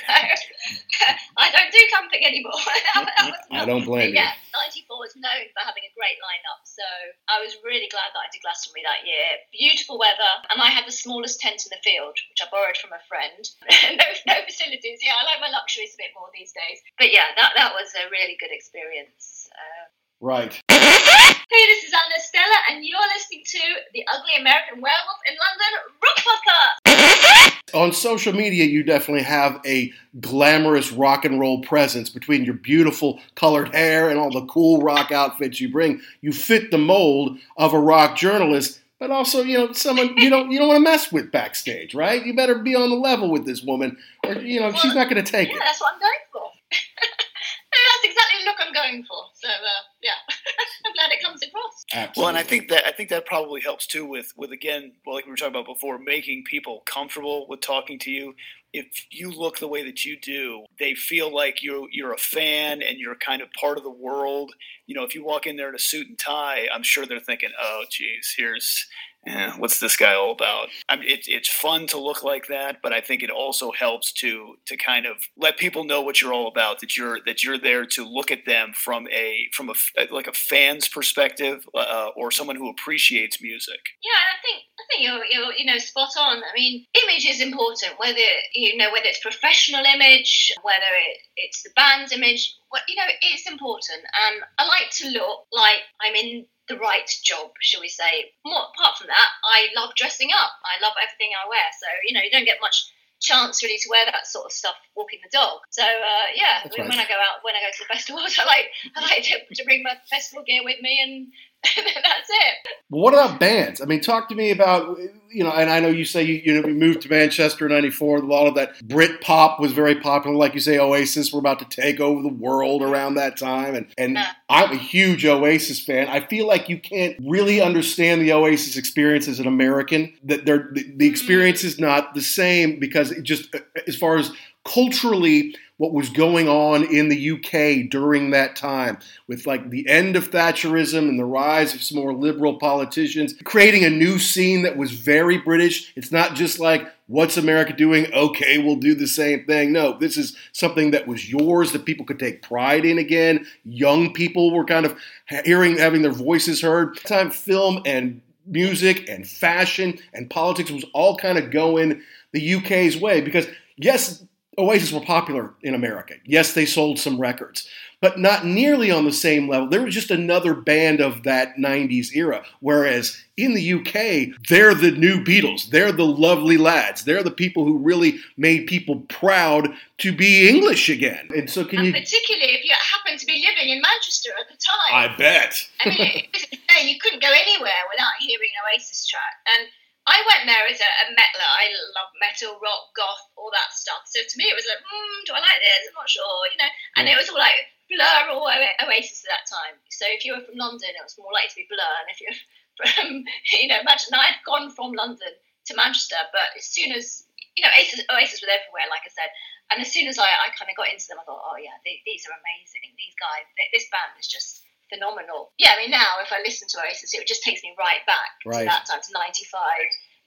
Speaker 12: I don't do camping anymore.
Speaker 7: I don't blame
Speaker 12: you. Yeah, '94 was known for having a great lineup, so I was really glad that I did Glastonbury that year. Beautiful weather, and I had the smallest tent in the field, which I borrowed from a friend. no, no facilities. Yeah, I like my luxuries a bit more these days. But yeah, that, that was a really good experience.
Speaker 7: Right.
Speaker 12: Hey, this is Anna Stella, and you're listening to the Ugly American Werewolf in London Rock Podcast.
Speaker 7: On social media, you definitely have a glamorous rock and roll presence between your beautiful colored hair and all the cool rock outfits you bring. You fit the mold of a rock journalist but also, you know, someone you don't you don't want to mess with backstage, right? You better be on the level with this woman, or you know, well, she's not going to take
Speaker 12: yeah,
Speaker 7: it.
Speaker 12: That's what I'm going for. I'm going for. So uh, yeah. I'm glad it comes across.
Speaker 13: Absolutely. Well, and I think that I think that probably helps too with with again, well, like we were talking about before, making people comfortable with talking to you. If you look the way that you do, they feel like you you're a fan and you're kind of part of the world. You know, if you walk in there in a suit and tie, I'm sure they're thinking, "Oh, geez, here's eh, what's this guy all about? I mean, it's it's fun to look like that, but I think it also helps to to kind of let people know what you're all about. That you're that you're there to look at them from a from a like a fan's perspective uh, or someone who appreciates music.
Speaker 12: Yeah, I think I think you're you're you know spot on. I mean, image is important. Whether you know whether it's professional image, whether it, it's the band's image. Well, you know, it's important. And I like to look like I'm in the right job, shall we say. More, apart from that, I love dressing up. I love everything I wear. So, you know, you don't get much chance really to wear that sort of stuff walking the dog. So uh, yeah, mean, right. when I go out, when I go to the festivals, I like I like to, to bring my festival gear with me and that's it.
Speaker 7: Well, what about bands? I mean, talk to me about you know, and I know you say you, you know we moved to Manchester in '94. A lot of that Brit pop was very popular, like you say, Oasis were about to take over the world around that time, and and. I'm a huge Oasis fan. I feel like you can't really understand the Oasis experience as an American. That they're the, the mm-hmm. experience is not the same because it just as far as culturally what was going on in the UK during that time with like the end of Thatcherism and the rise of some more liberal politicians, creating a new scene that was very British. It's not just like, what's America doing? Okay, we'll do the same thing. No, this is something that was yours that people could take pride in again. Young people were kind of hearing, having their voices heard. Time film and music and fashion and politics was all kind of going the UK's way because yes, Oasis were popular in America. Yes, they sold some records, but not nearly on the same level. They were just another band of that 90s era. Whereas in the UK, they're the new Beatles. They're the lovely lads. They're the people who really made people proud to be English again. And so, can
Speaker 12: and
Speaker 7: you.
Speaker 12: Particularly if you happen to be living in Manchester at the time.
Speaker 7: I bet.
Speaker 12: I mean, you couldn't go anywhere without hearing Oasis track. And I went there as a, a. I love metal, rock, goth, all that stuff. So to me, it was like, mm, do I like this? I'm not sure, you know. And yeah. it was all like Blur or Oasis at that time. So if you were from London, it was more likely to be Blur. And if you're from, you know, imagine I had gone from London to Manchester, but as soon as, you know, Oasis, Oasis were everywhere, like I said. And as soon as I, I kind of got into them, I thought, oh yeah, they, these are amazing. These guys, they, this band is just phenomenal. Yeah, I mean, now if I listen to Oasis, it just takes me right back right. to that time, to 95,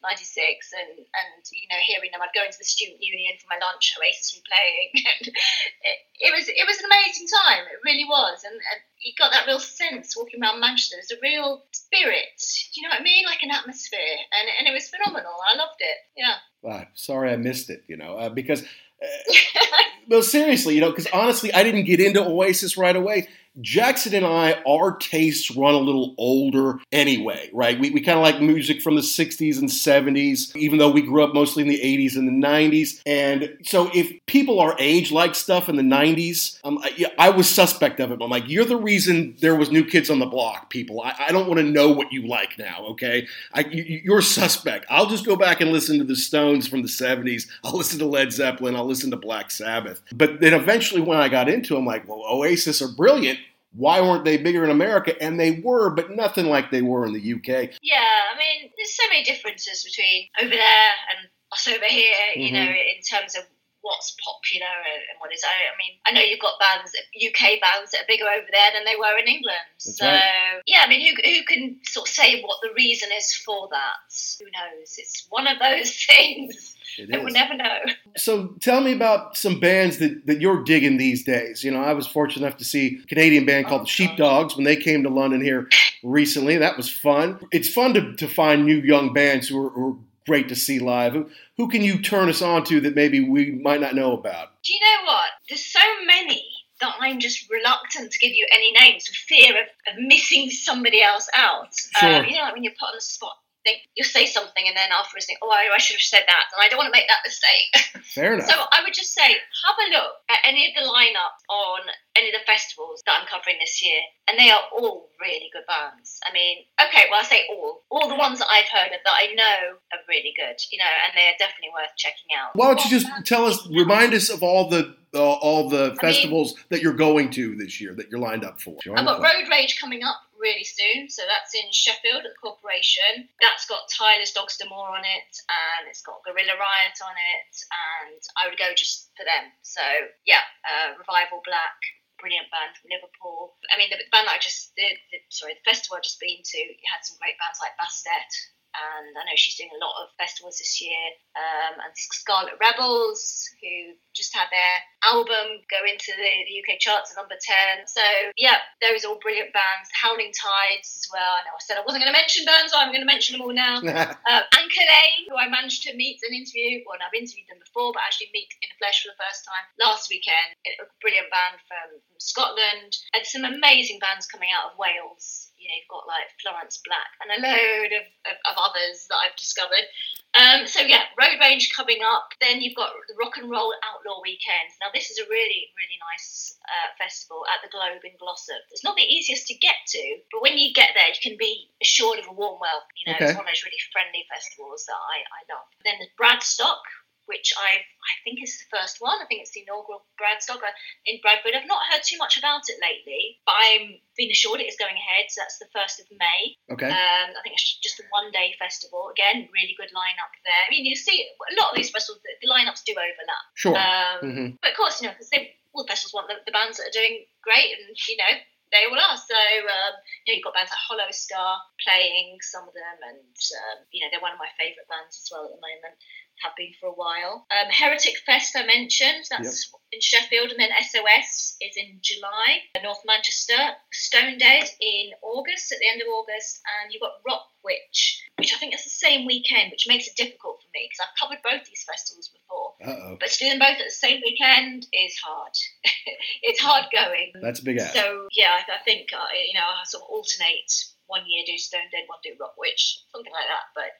Speaker 12: 96, and, and, you know, hearing them. I'd go into the student union for my lunch, Oasis were playing. and it, it, was it was an amazing time. It really was. And, and you got that real sense walking around Manchester. There's a real spirit, you know what I mean? Like an atmosphere. And, and it was phenomenal. I loved it. Yeah.
Speaker 7: Wow. Sorry I missed it, you know, uh, because. Uh, no, seriously, you know, because honestly, I didn't get into Oasis right away. Jackson and I, our tastes run a little older anyway, right? We, we kind of like music from the 60s and 70s, even though we grew up mostly in the 80s and the 90s. And so if people our age like stuff in the 90s, um, I, I, was suspect of it. I'm like, you're the reason there was New Kids on the Block, people. I, I don't want to know what you like now, okay? I, you, you're suspect. I'll just go back and listen to the Stones from the 70s. I'll listen to Led Zeppelin. I'll listen to Black Sabbath. But then eventually when I got into them, like, well, Oasis are brilliant why weren't they bigger in America? And they were, but nothing like they were in the UK.
Speaker 12: Yeah, I mean, there's so many differences between over there and us over here, you mm-hmm. know, in terms of what's popular and what is. I, I mean, I know you've got bands, UK bands that are bigger over there than they were in England. That's so right. yeah, I mean, who, who can sort of say what the reason is for that? Who knows? It's one of those things. It is. We'll never know.
Speaker 7: So tell me about some bands that, that you're digging these days. You know, I was fortunate enough to see a Canadian band called oh, the Sheepdogs when they came to London here recently. That was fun. It's fun to, to find new young bands who are, who are great to see live. Who, who can you turn us on to that maybe we might not know about?
Speaker 12: Do you know what? There's so many that I'm just reluctant to give you any names for fear of, of missing somebody else out.
Speaker 7: Sure.
Speaker 12: Um, you know, like when you're put on the spot think you'll say something and then afterwards think, oh, I, I should have said that, and I don't want to make that mistake.
Speaker 7: Fair enough.
Speaker 12: So I would just say, have a look at any of the lineup on any of the festivals that I'm covering this year, and they are all really good bands. I mean, okay, well I say all, all the ones that I've heard of that I know are really good, you know, and they are definitely worth checking out.
Speaker 7: Why don't you just tell us, remind us of all the uh, all the
Speaker 12: I
Speaker 7: festivals that you're going to this year that you're lined up for?
Speaker 12: I've got Road Rage coming up really soon, so that's in Sheffield at the Corporation. That's got Tyla's Dogs D'Amour on it, and it's got Gorilla Riot on it, and I would go just for them. So yeah, uh, Revival Black, brilliant band from Liverpool. I mean, the, band that I just did, the, sorry, the festival I just been to, had some great bands like Bastet. And I know she's doing a lot of festivals this year. Um, and Scarlet Rebels, who just had their album go into the, the UK charts at number 10. So, yeah, those are all brilliant bands. Howling Tides as well. I know I said I wasn't going to mention bands, so I'm going to mention them all now. uh, Anchor Lane, who I managed to meet and interview. Well, I've interviewed them before, but actually meet in the flesh for the first time last weekend. A brilliant band from, from Scotland. And some amazing bands coming out of Wales. You know, you've got like Florence Black and a load of, of, of others that I've discovered. Um, so yeah, Road Rage coming up. Then you've got the Rock and Roll Outlaw Weekend. Now this is a really, really nice uh, festival at the Globe in Glossop. It's not the easiest to get to, but when you get there, you can be assured of a warm welcome. You know,
Speaker 7: Okay.
Speaker 12: it's one of those really friendly festivals that I, I love. Then there's Bradstock, which I I think is the first one. I think it's the inaugural Bradstock uh, in Bradford. I've not heard too much about it lately, but I'm being assured it is going ahead. So that's the first of May.
Speaker 7: Okay.
Speaker 12: Um, I think it's just a one day festival. Again, really good lineup there. I mean, you see a lot of these festivals, the, the lineups do overlap.
Speaker 7: Sure.
Speaker 12: Um,
Speaker 7: Mhm.
Speaker 12: But of course, you know, because all the festivals want the, the bands that are doing great, and you know, they all are. So um, you know, you've got bands like Hollow Star playing some of them, and um, you know, they're one of my favourite bands as well at the moment. Have been for a while. Um, Heretic Fest I mentioned. That's in Sheffield, and then SOS is in July. North Manchester, Stone Dead in August, at the end of August, and you've got Rock Witch, which I think is the same weekend, which makes it difficult for me because I've covered both these festivals before.
Speaker 7: Uh oh.
Speaker 12: But to do them both at the same weekend is hard. it's hard going.
Speaker 7: That's a big ask.
Speaker 12: So yeah, I, I think uh, you know I sort of alternate. One year do Stone Dead, one do Rock Witch, something like that. But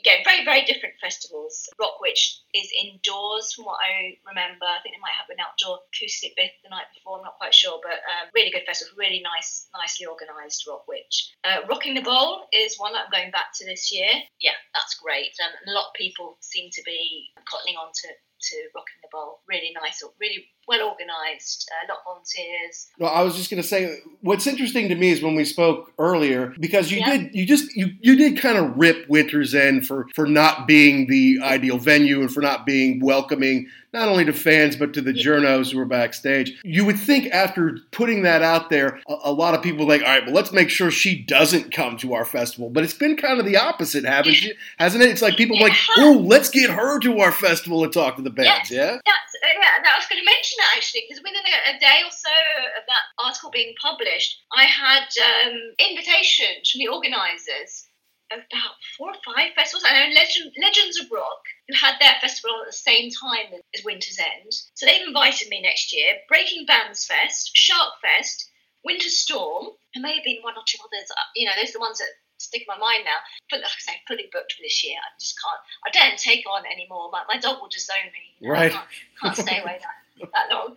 Speaker 12: again, very very different festivals. Rock Witch is indoors, from what I remember. I think they might have an outdoor acoustic bit the night before. I'm not quite sure, but um, really good festival, really nice, nicely organised Rock Witch. Uh, Rocking the Bowl is one that I'm going back to this year. Yeah, that's great. Um, a lot of people seem to be cottoning on to to Rocking the Bowl. Really nice, really well organised. A uh, lot of volunteers.
Speaker 7: Well, I was just going to say, what's interesting to me is when we spoke earlier, because you
Speaker 12: Yeah.
Speaker 7: did, you just, you, you did kind of rip Winter's End for for not being the ideal venue and for not being welcoming not only to fans but to the journos who were backstage. You would think after putting that out there, a, a lot of people were like, all right, well, let's make sure she doesn't come to our festival. But it's been kind of the opposite, haven't you? Hasn't it? It's like people are like, oh, let's get her to our festival and talk to the bands. Yeah.
Speaker 12: That's uh, yeah. I was going to mention that actually because within a, a day or so of that article being published, I had um, invitations from the organisers about four or five festivals. I know Legend, Legends of Rock, who had their festival at the same time as Winter's End. So they've invited me next year. Breaking Bands Fest, Shark Fest, Winter Storm, and may have been one or two others. uh, You know, those are the ones that stick in my mind now. But like I say, fully booked for this year. I just can't. I don't take on anymore. My, my dog will disown me.
Speaker 7: Right.
Speaker 12: I can't, can't stay away that that long.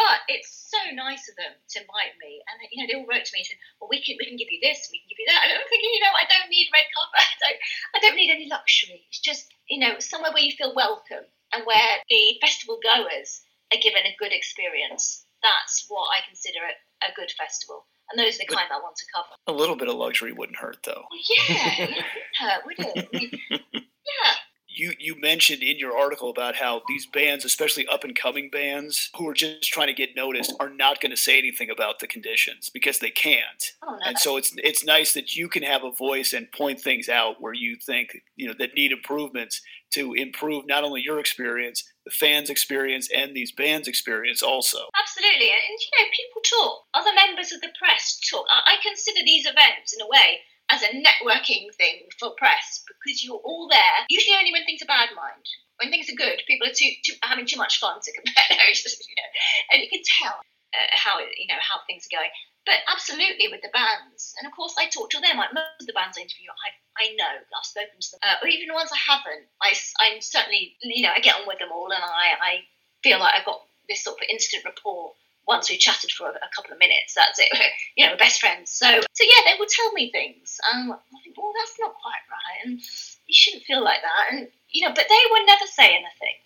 Speaker 12: but it's so nice of them to invite me, and you know they all wrote to me and said, "Well, we can we can give you this, we can give you that." And I'm thinking, you know, I don't need red carpet. I don't I don't need any luxury. It's just you know somewhere where you feel welcome and where the festival goers are given a good experience. That's what I consider a, a good festival. And those are the kind I want to cover.
Speaker 13: A little bit of luxury wouldn't hurt, though.
Speaker 12: Yeah, it wouldn't hurt, would it? I mean, yeah.
Speaker 13: You you mentioned in your article about how these bands, especially up and coming bands who are just trying to get noticed, are not going to say anything about the conditions because they can't.
Speaker 12: Oh, no.
Speaker 13: And so it's it's nice that you can have a voice and point things out where you think you know that need improvements to improve not only your experience, the fans' experience, and these bands' experience also.
Speaker 12: Absolutely, and, and you know, people talk. Other members of the press talk. I, I consider these events in a way as a networking thing for press because you're all there. Usually, only when things are bad, mind. When things are good, people are too, too having too much fun to compare notes, you know, and you can tell uh, how you know how things are going. But absolutely with the bands, and of course I talk to them. Like most of the bands I interview, I I know I've spoken to them, uh, or even the ones I haven't. I I'm certainly you know I get on with them all, and I I feel like I've got this sort of instant rapport once we chatted for a, a, couple of minutes, that's it. you know, we're best friends. So, so yeah, they would tell me things, and I think, well, that's not quite right, and you shouldn't feel like that, and you know, but they would never say anything,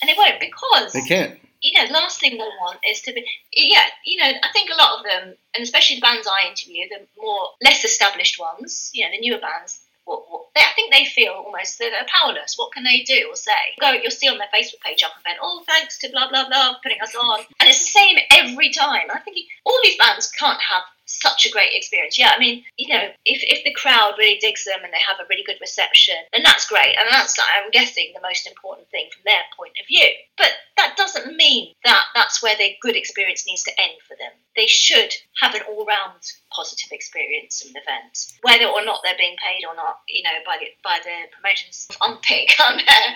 Speaker 12: and they won't because
Speaker 7: they can't.
Speaker 12: You know, last thing they want is to be, yeah, you know, I think a lot of them, and especially the bands I interview, the more less established ones, you know, the newer bands, what, what, they, I think they feel almost they're powerless. What can they do or say? Go, you'll see on their Facebook page up event, oh, thanks to blah, blah, blah, putting us on. And it's the same every time. I think all these bands can't have such a great experience. Yeah, I mean, you know, if, if the crowd really digs them and they have a really good reception, then that's great. And that's, I'm guessing, the most important thing from their point of view. But that doesn't mean that that's where their good experience needs to end for them. They should have an all round positive experience in the event, whether or not they're being paid or not, you know, by the, by the promotions unpick on there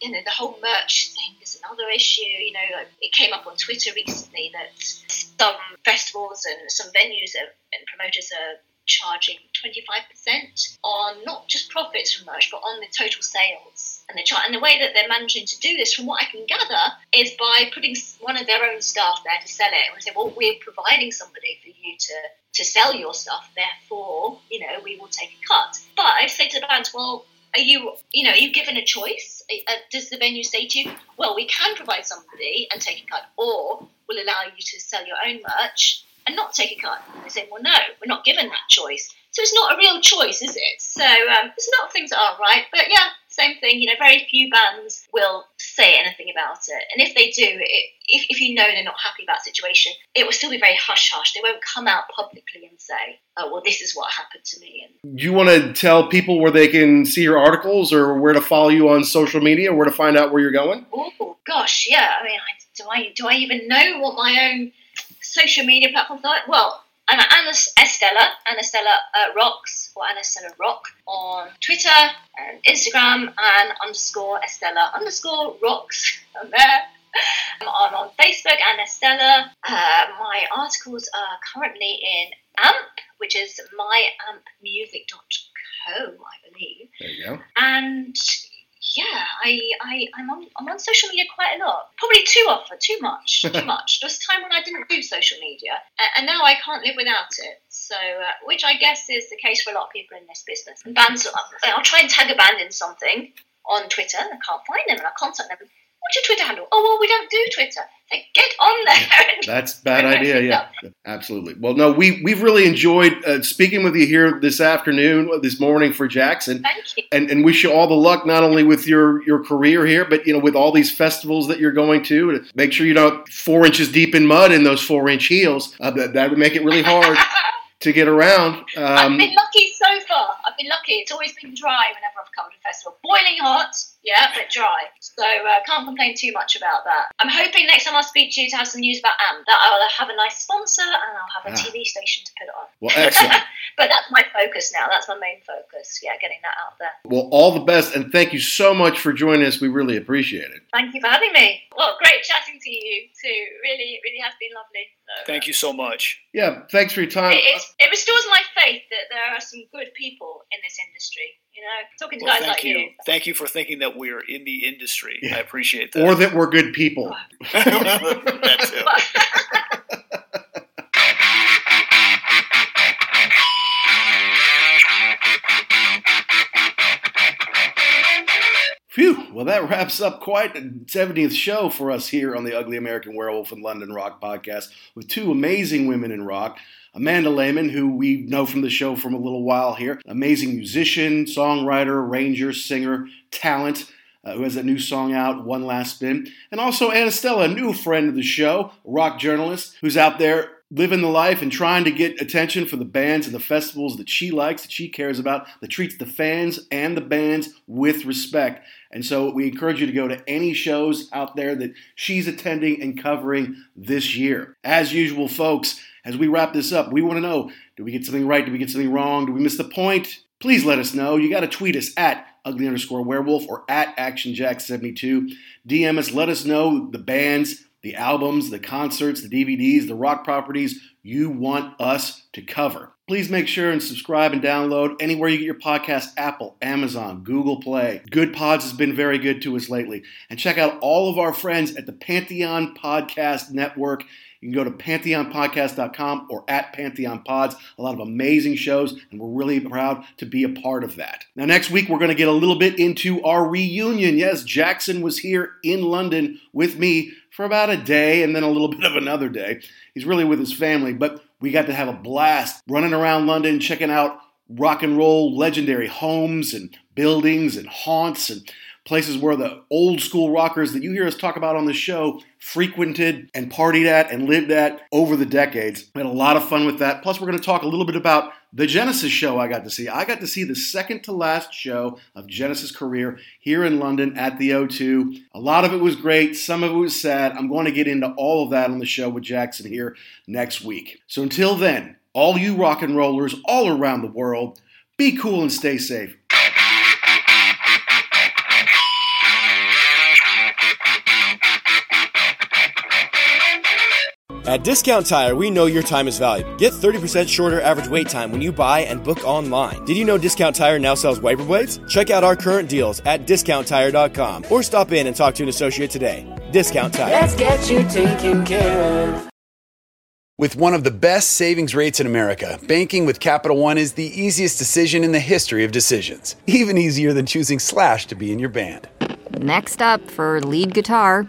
Speaker 12: you know, the whole merch thing is another issue. You know, it came up on Twitter recently that some festivals and some venues are, and promoters are charging 25% on not just profits from merch, but on the total sales. And, char- and the way that they're managing to do this, from what I can gather, is by putting one of their own staff there to sell it. And we say, well, we're providing somebody for you to, to sell your stuff, therefore, you know, we will take a cut. But I say to the bands, well, are you, you know, are you given a choice? Uh, does the venue say to you, well, we can provide somebody and take a cut, or we'll allow you to sell your own merch and not take a cut? And they say, well, no, we're not given that choice. So it's not a real choice, is it? So um, there's a lot of things that aren't right, but yeah, same thing. You know, very few bands will say anything about it, and if they do, it, if, if you know they're not happy about the situation, it will still be very hush hush. They won't come out publicly and say, "Oh, well, this is what happened to me."
Speaker 7: And do you want to tell people where they can see your articles or where to follow you on social media, where to find out where you're going?
Speaker 12: Oh gosh, yeah. I mean, do I do I even know what my own social media platforms are? Well, I'm Anna Estella, Anna Stella uh, Rocks, or Anna Stella Rock on Twitter and Instagram, and underscore Estella underscore Rocks on there. I'm on Facebook, Anna Stella. Uh, my articles are currently in AMP, which is myampmusic.co, I believe.
Speaker 7: There you go.
Speaker 12: And yeah, I, I, I'm on, I'm on social media quite a lot. Probably too often, too much, too much. There was a time when I didn't do social media, and now I can't live without it. So, uh, which I guess is the case for a lot of people in this business. And bands, I'll try and tag a band in something on Twitter, and I can't find them, and I contact them. What's your Twitter handle? Oh, well, we don't do Twitter. Like, get on there.
Speaker 7: That's bad idea. Yeah, absolutely. Well, no, we we've really enjoyed uh, speaking with you here this afternoon, this morning for Jackson.
Speaker 12: Thank you.
Speaker 7: And and wish you all the luck not only with your your career here, but you know with all these festivals that you're going to. Make sure you're not four inches deep in mud in those four inch heels. Uh, that that would make it really hard. to get around. Um,
Speaker 12: I've been lucky so far. I've been lucky. It's always been dry whenever I've come to a festival. Boiling hot, yeah, but dry. So uh, can't complain too much about that. I'm hoping next time I speak to you to have some news about AMP, that I'll have a nice sponsor and I'll have a ah. TV station to put it on.
Speaker 7: Well, excellent.
Speaker 12: but that's my focus now. That's my main focus. Yeah, getting that out there.
Speaker 7: Well, all the best, and thank you so much for joining us. We really appreciate it.
Speaker 12: Thank you for having me. Well, great chatting to you too. Really, it really has been lovely.
Speaker 13: So, thank you so much.
Speaker 7: Yeah, thanks for your time.
Speaker 12: It, it restores my faith that there are some good people in this industry. You know, talking to well, guys like
Speaker 13: you.
Speaker 12: you.
Speaker 13: Thank you for thinking that we're in the industry. Yeah. I appreciate that.
Speaker 7: Or that we're good people.
Speaker 13: that too.
Speaker 7: Phew. Well, that wraps up quite a 70th show for us here on the Ugly American Werewolf in London Rock podcast with two amazing women in rock. Amanda Lehmann, who we know from the show from a little while here, amazing musician, songwriter, arranger, singer, talent, uh, who has a new song out, One Last Spin. And also Anna Stella, a new friend of the show, rock journalist, who's out there living the life and trying to get attention for the bands and the festivals that she likes, that she cares about, that treats the fans and the bands with respect. And so we encourage you to go to any shows out there that she's attending and covering this year. As usual, folks, as we wrap this up, we want to know do we get something right? Do we get something wrong? Do we miss the point? Please let us know. You got to tweet us at ugly underscore werewolf or at actionjack72. DM us, let us know the bands the albums, the concerts, the DVDs, the rock properties you want us to cover. Please make sure and subscribe and download anywhere you get your podcast Apple, Amazon, Google Play. Goodpods has been very good to us lately. And check out all of our friends at the Pantheon Podcast Network. You can go to pantheonpodcast.com or at Pantheon Pods. A lot of amazing shows, and we're really proud to be a part of that. Now, next week, we're going to get a little bit into our reunion. Yes, Jackson was here in London with me for about a day and then a little bit of another day. He's really with his family, but we got to have a blast running around London, checking out rock and roll legendary homes and buildings and haunts and places where the old school rockers that you hear us talk about on the show frequented and partied at and lived at over the decades. We had a lot of fun with that. Plus, we're going to talk a little bit about the Genesis show I got to see. I got to see the second to last show of Genesis' career here in London at the O2. A lot of it was great, some of it was sad. I'm going to get into all of that on the show with Jackson here next week. So until then, all you rock and rollers all around the world, be cool and stay safe.
Speaker 14: At Discount Tire, we know your time is valuable. Get 30% shorter average wait time when you buy and book online. Did you know Discount Tire now sells wiper blades? Check out our current deals at discounttire.com or stop in and talk to an associate today. Discount Tire.
Speaker 15: Let's get you taken care of.
Speaker 4: With one of the best savings rates in America, banking with Capital One is the easiest decision in the history of decisions. Even easier than choosing Slash to be in your band.
Speaker 5: Next up for lead guitar.